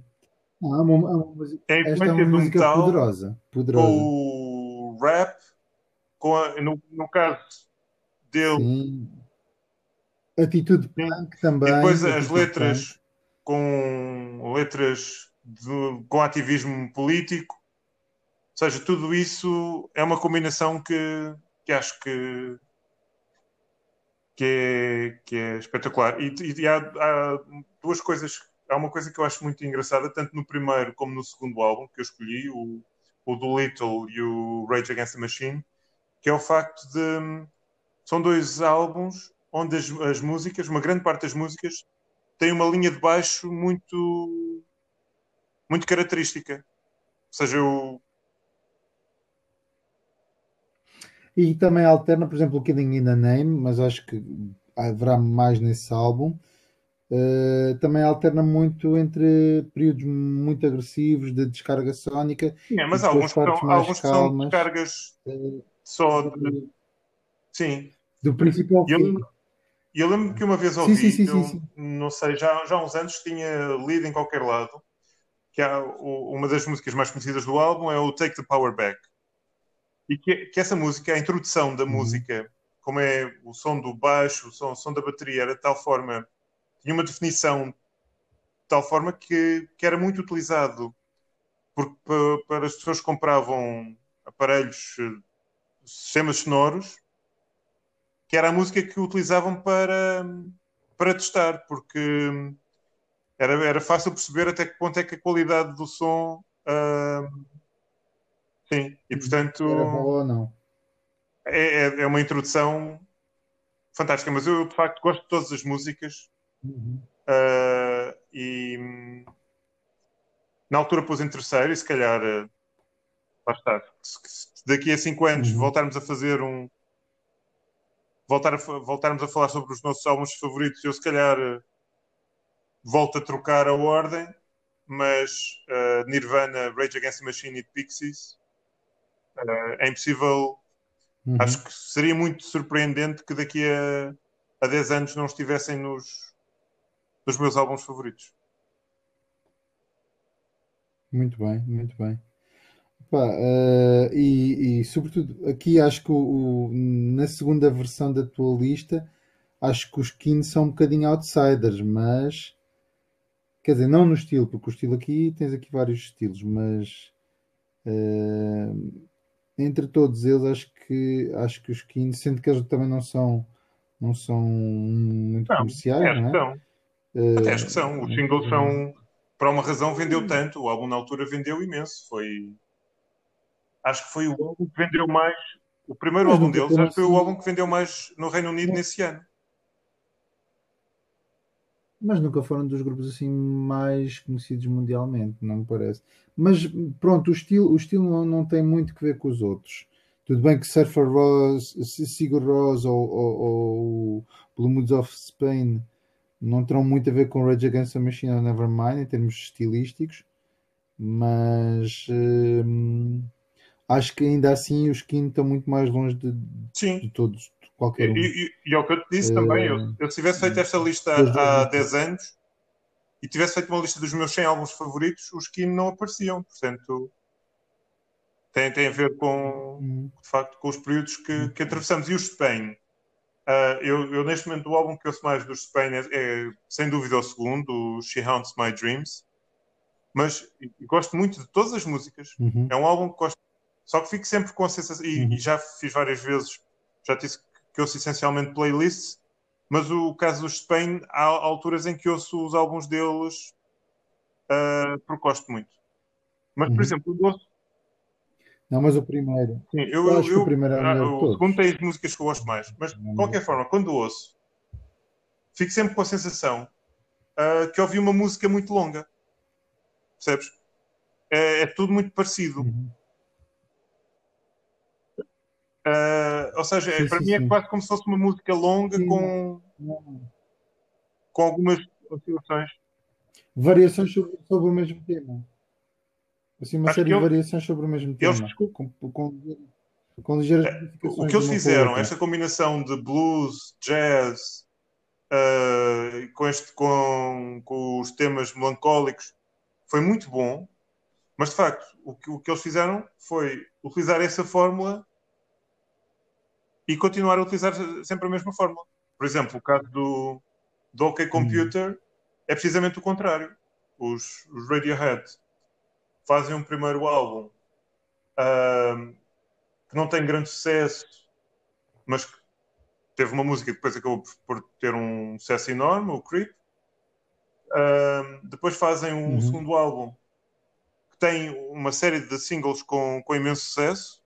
C: Ah, uma, uma música, é a influência é uma do música metal poderosa, poderosa.
B: com o rap, com a, no, no caso dele. Sim.
C: Atitude punk também. E
B: depois as letras punk. com letras de, com ativismo político. Ou seja, tudo isso é uma combinação que, que acho que, que, é, que é espetacular. E, e há, há, duas coisas. Há uma coisa que eu acho muito engraçada, tanto no primeiro como no segundo álbum que eu escolhi, o o do Little e o Rage Against the Machine, que é o facto de são dois álbuns onde as, as músicas, uma grande parte das músicas, tem uma linha de baixo muito muito característica. Ou seja, eu
C: E também alterna, por exemplo, o Killing in the Name, mas acho que haverá mais nesse álbum. Uh, também alterna muito entre períodos muito agressivos de descarga sónica.
B: É, mas alguns, são, alguns são descargas uh, só de. Sim.
C: Do princípio ao fim.
B: E eu lembro que uma vez ouvi, sim, sim, sim, sim, não sei, já, já há uns anos tinha lido em qualquer lado que há, uma das músicas mais conhecidas do álbum é o Take the Power Back. E que, que essa música, a introdução da uhum. música, como é o som do baixo, o som, o som da bateria, era de tal forma, tinha uma definição de tal forma que, que era muito utilizado porque para, para as pessoas que compravam aparelhos, sistemas sonoros, que era a música que utilizavam para, para testar, porque era, era fácil perceber até que ponto é que a qualidade do som. Uh, sim, e portanto.
C: Era boa ou não?
B: É, é, é, uma introdução fantástica, mas eu de facto gosto de todas as músicas.
C: Uhum.
B: Uh, e na altura pus em terceiro, e se calhar. Uh, lá está. Se, se daqui a cinco anos uhum. voltarmos a fazer um voltar a, voltarmos a falar sobre os nossos álbuns favoritos, eu se calhar volto a trocar a ordem, mas uh, Nirvana, Rage Against the Machine e Pixies uh, é impossível. Uhum. Acho que seria muito surpreendente que daqui a, a 10 anos não estivessem nos, nos meus álbuns favoritos.
C: Muito bem, muito bem. Pá, uh, e, e, sobretudo aqui acho que o, o, na segunda versão da tua lista acho que os Kings são um bocadinho outsiders, mas quer dizer, não no estilo, porque o estilo aqui tens aqui vários estilos, mas uh, entre todos eles acho que acho que os Kings, sendo que eles também não são não são muito não, comerciais, não é?
B: São. Uh, Até acho que são. Os singles são, por uma razão, vendeu tanto. O álbum na altura vendeu imenso. Foi acho que foi o álbum que vendeu mais. O primeiro álbum deles acho que foi o álbum que vendeu mais no Reino Unido nesse ano.
C: Mas nunca foram dos grupos assim mais conhecidos mundialmente, não me parece. Mas pronto, o estilo, o estilo não, não tem muito que ver com os outros. Tudo bem que Surfer Rose, Sigur Rose ou, ou, ou Blue Moods of Spain não terão muito a ver com Rage Against the Machine ou Nevermind em termos estilísticos, mas hum, acho que ainda assim os Skin estão muito mais longe de, de todos, qualquer um.
B: E, e, e é o que eu te disse uh, também, eu, eu se tivesse feito esta lista há, há 10 anos e tivesse feito uma lista dos meus 100 álbuns favoritos, os Skin não apareciam, portanto tem, tem a ver com, hum. de facto, com os períodos que, que atravessamos. E os Spain, uh, eu, eu, neste momento o álbum que ouço mais dos Spain é, é sem dúvida o segundo, o She Haunts My Dreams, mas gosto muito de todas as músicas.
C: Uhum.
B: É um álbum que gosto só que fico sempre com a sensação, e, uhum. e já fiz várias vezes, já disse que ouço essencialmente playlists, mas o caso dos Spain, há alturas em que ouço os álbuns deles uh, porque gosto muito. Mas, uhum. por exemplo, o ouço.
C: Não, mas o primeiro.
B: Sim, eu, eu, eu o, primeiro é o, o segundo tem as músicas que eu gosto mais. Mas, de qualquer forma, quando ouço, fico sempre com a sensação uh, que ouvi uma música muito longa. Percebes? É, é tudo muito parecido.
C: Uhum.
B: Uh, ou seja, sim, para sim, mim é sim. quase como se fosse uma música longa com, com algumas oscilações.
C: Variações sobre, sobre, o mesmo tema. Assim, uma Acho série de variações sobre o mesmo tema. Eles, com, com, com ligeiras
B: é, O que eles fizeram, esta combinação de blues, jazz, uh, com, este, com, com os temas melancólicos, foi muito bom. Mas de facto, o que, o que eles fizeram foi utilizar essa fórmula e continuar a utilizar sempre a mesma fórmula. Por exemplo, o caso do, do OK Computer é precisamente o contrário. Os, os Radiohead fazem um primeiro álbum uh, que não tem grande sucesso, mas que teve uma música que depois acabou por, ter um sucesso enorme, o Creep. Uh, depois fazem um uhum. segundo álbum tem uma série de singles com, com imenso sucesso,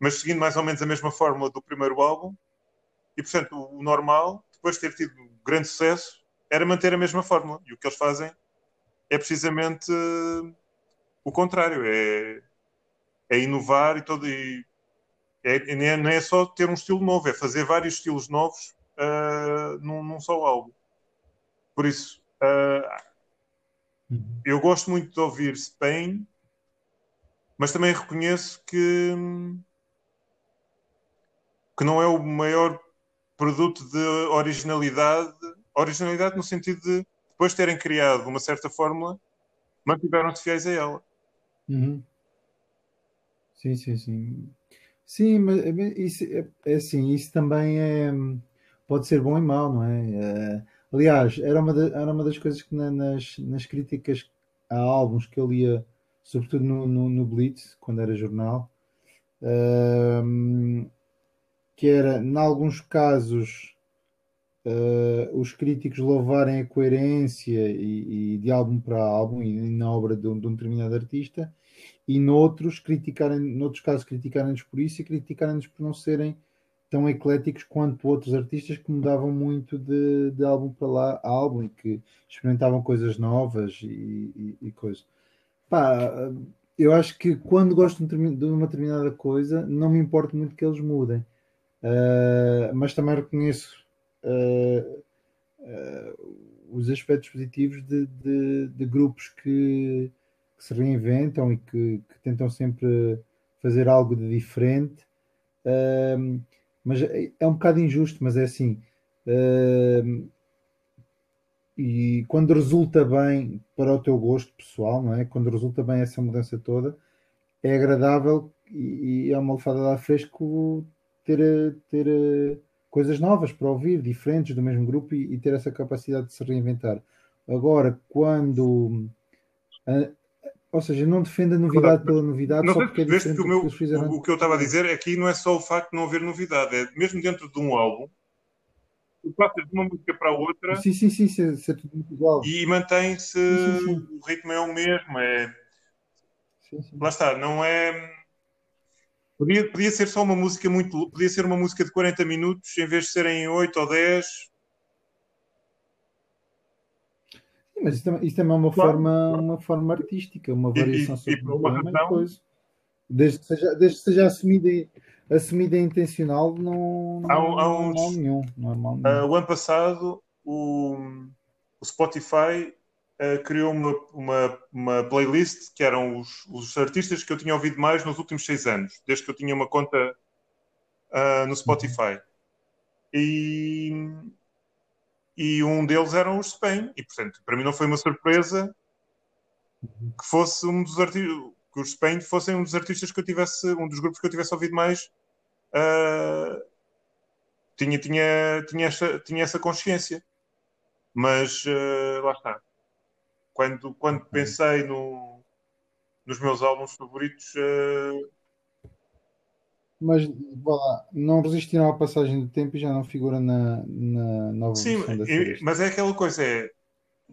B: mas seguindo mais ou menos a mesma fórmula do primeiro álbum. E, portanto, o normal, depois de ter tido grande sucesso, era manter a mesma fórmula. E o que eles fazem é precisamente uh, o contrário: é, é inovar e todo. E é, não, é, é só ter um estilo novo, é fazer vários estilos novos uh, num, num, só álbum. Por isso, uh, eu gosto muito de ouvir Spain, mas também reconheço que, que não é o maior produto de originalidade originalidade no sentido de depois de terem criado uma certa fórmula, mantiveram-se fiéis a ela.
C: Uhum. Sim, sim, sim. Sim, mas isso é, é assim, isso também é, pode ser bom e mau, não é? é aliás, era uma, era uma das coisas que na, nas, nas críticas a álbuns que eu lia, sobretudo no, no, no Blitz, quando era jornal, um, que era, em alguns casos, uh, os críticos louvarem a coerência e, e, de álbum para álbum e na obra de um, de um determinado artista, e noutros, criticarem, noutros casos criticarem-nos por isso e criticarem-nos por não serem tão ecléticos quanto outros artistas que mudavam muito de, de álbum para lá álbum e que experimentavam coisas novas e, e, e coisas. Pá, eu acho que quando gosto de uma determinada coisa, não me importa muito que eles mudem. Uh, mas também reconheço uh, uh, os aspectos positivos de, de, de grupos que, que, se reinventam e que, que, tentam sempre fazer algo de diferente. Mas é, é um bocado injusto, mas é assim. e quando resulta bem para o teu gosto pessoal, não é? Quando resulta bem essa mudança toda, é agradável e, e é uma lefada de ar fresco ter, ter coisas novas para ouvir, diferentes do mesmo grupo e, e ter essa capacidade de se reinventar. Agora, quando. Uh, ou seja, não defenda a novidade pela novidade,
B: não só porque é diferente que o, meu, que o, que eu estava a dizer aqui não é só o facto de não haver novidade, é mesmo dentro de um álbum, tu passas de uma música para a outra
C: sim, sim, sim, sim, sim tudo muito igual.
B: e mantém-se, o ritmo é o mesmo, é... Lá está, não é Podia, podia ser só uma música muito. Podia ser uma música de 40 minutos em vez de serem 8 ou 10.
C: Sim, mas isso também, isso também é uma, claro, forma, uma forma artística, uma variação
B: e, sobre e uma
C: razão, coisa. Desde que seja, desde que seja assumida, assumida intencional, não, não, há, há uns, não há nenhum. Não mal nenhum.
B: Uh, o ano passado, o, o Spotify uh, criou uma, uma, uma, playlist que eram os, os, artistas que eu tinha ouvido mais nos últimos seis anos, desde que eu tinha uma conta uh, no Spotify. E, e um deles eram os Spain, e portanto, para mim não foi uma surpresa que fosse um dos artistas que os Spain fossem um dos artistas que eu tivesse, um dos grupos que eu tivesse ouvido mais. Uh, tinha, tinha, tinha, essa, tinha essa consciência. Mas uh, lá está. Quando, quando pensei no, nos meus álbuns favoritos. Uh...
C: Mas lá, não resistiram à passagem do tempo e já não figura na, na nova
B: Sim, e, mas é aquela coisa: é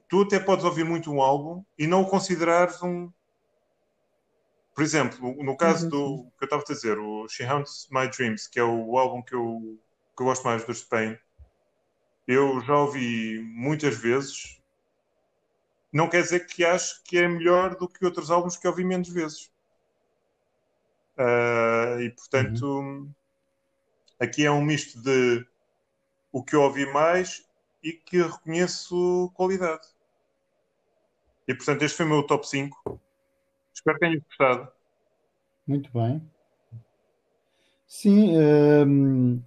B: tu até podes ouvir muito um álbum e não o considerares um. Por exemplo, no caso uhum. do que eu estava a dizer, o She Haunts My Dreams, que é o álbum que eu, que eu gosto mais do Spain, eu já ouvi muitas vezes não quer dizer que acho que é melhor do que outros álbuns que ouvi menos vezes. Uh, e portanto, uhum. aqui é um misto de o que eu ouvi mais e que reconheço qualidade. E portanto, este foi o meu top 5. Espero que tenham gostado.
C: Muito bem. Sim, um,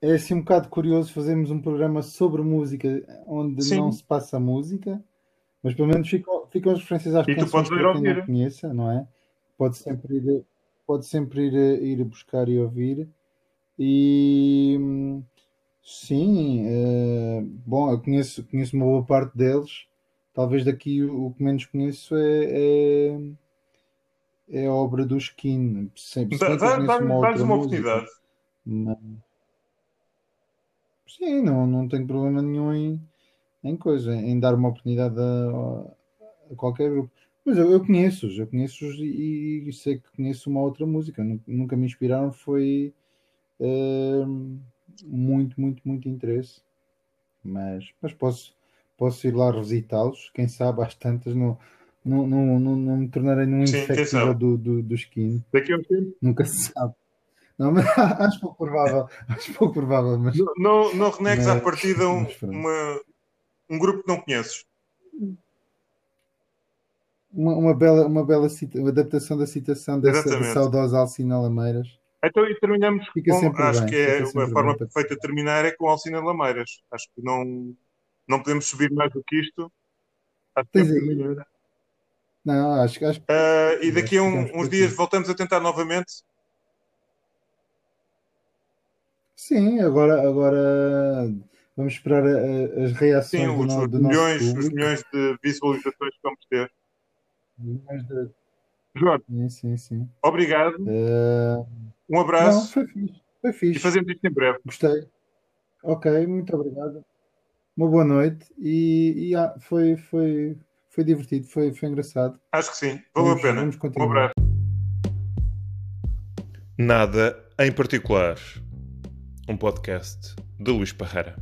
C: é assim um bocado curioso fazermos um programa sobre música onde Sim. não se passa música mas pelo menos ficam, ficam as referências às
B: canções para quem
C: não conheça, não é? Pode sempre ir, pode sempre ir, ir buscar e ouvir. E sim, é, bom, eu conheço, conheço uma boa parte deles. Talvez daqui o, o que menos conheço é, é, é a obra do Skin. Sempre,
B: dá, dá, dá, uma, outra uma oportunidade.
C: Mas, sim, não, não tenho problema nenhum em em coisa, em dar uma oportunidade a, a qualquer grupo. Mas eu, eu conheço-os, eu conheço-os e, e, sei que conheço uma outra música. Nunca me inspiraram, foi uh, muito, muito, muito interesse. Mas, mas posso, posso ir lá revisitá-los, quem sabe às tantas não, não, não, não, não me tornarei num infectível do, do, do skin.
B: Daqui a um tempo.
C: Nunca se sabe. Não, mas acho pouco provável. Acho pouco provável, mas.
B: Não, não, não renegues à partida um, uma, um grupo que não conheces.
C: Uma, uma bela, uma bela cita, uma adaptação da citação dessa saudosa Alcina Lameiras.
B: Então, e terminamos Fica com, acho bem, que é a forma bem. perfeita de terminar é com Alcina Lameiras. Acho que não, não podemos subir mais do que isto. Acho que é
C: não, acho, acho
B: uh, E daqui a um, uns dias voltamos a tentar novamente.
C: Sim, agora, agora vamos esperar a, as reações Sim,
B: os,
C: do, do
B: milhões, os milhões de visualizações que vamos ter.
C: Milhões de...
B: João,
C: sim, sim, sim.
B: obrigado.
C: Uh...
B: Um abraço.
C: Não, foi fixe. Foi fixe.
B: E fazemos isto em breve.
C: Gostei. Ok, muito obrigado. Uma boa noite e, e ah, foi, foi, foi divertido, foi, foi engraçado.
B: Acho que sim, valeu a pena. Vamos continuar. Um abraço.
A: Nada em particular. Um podcast de Luís Parreira.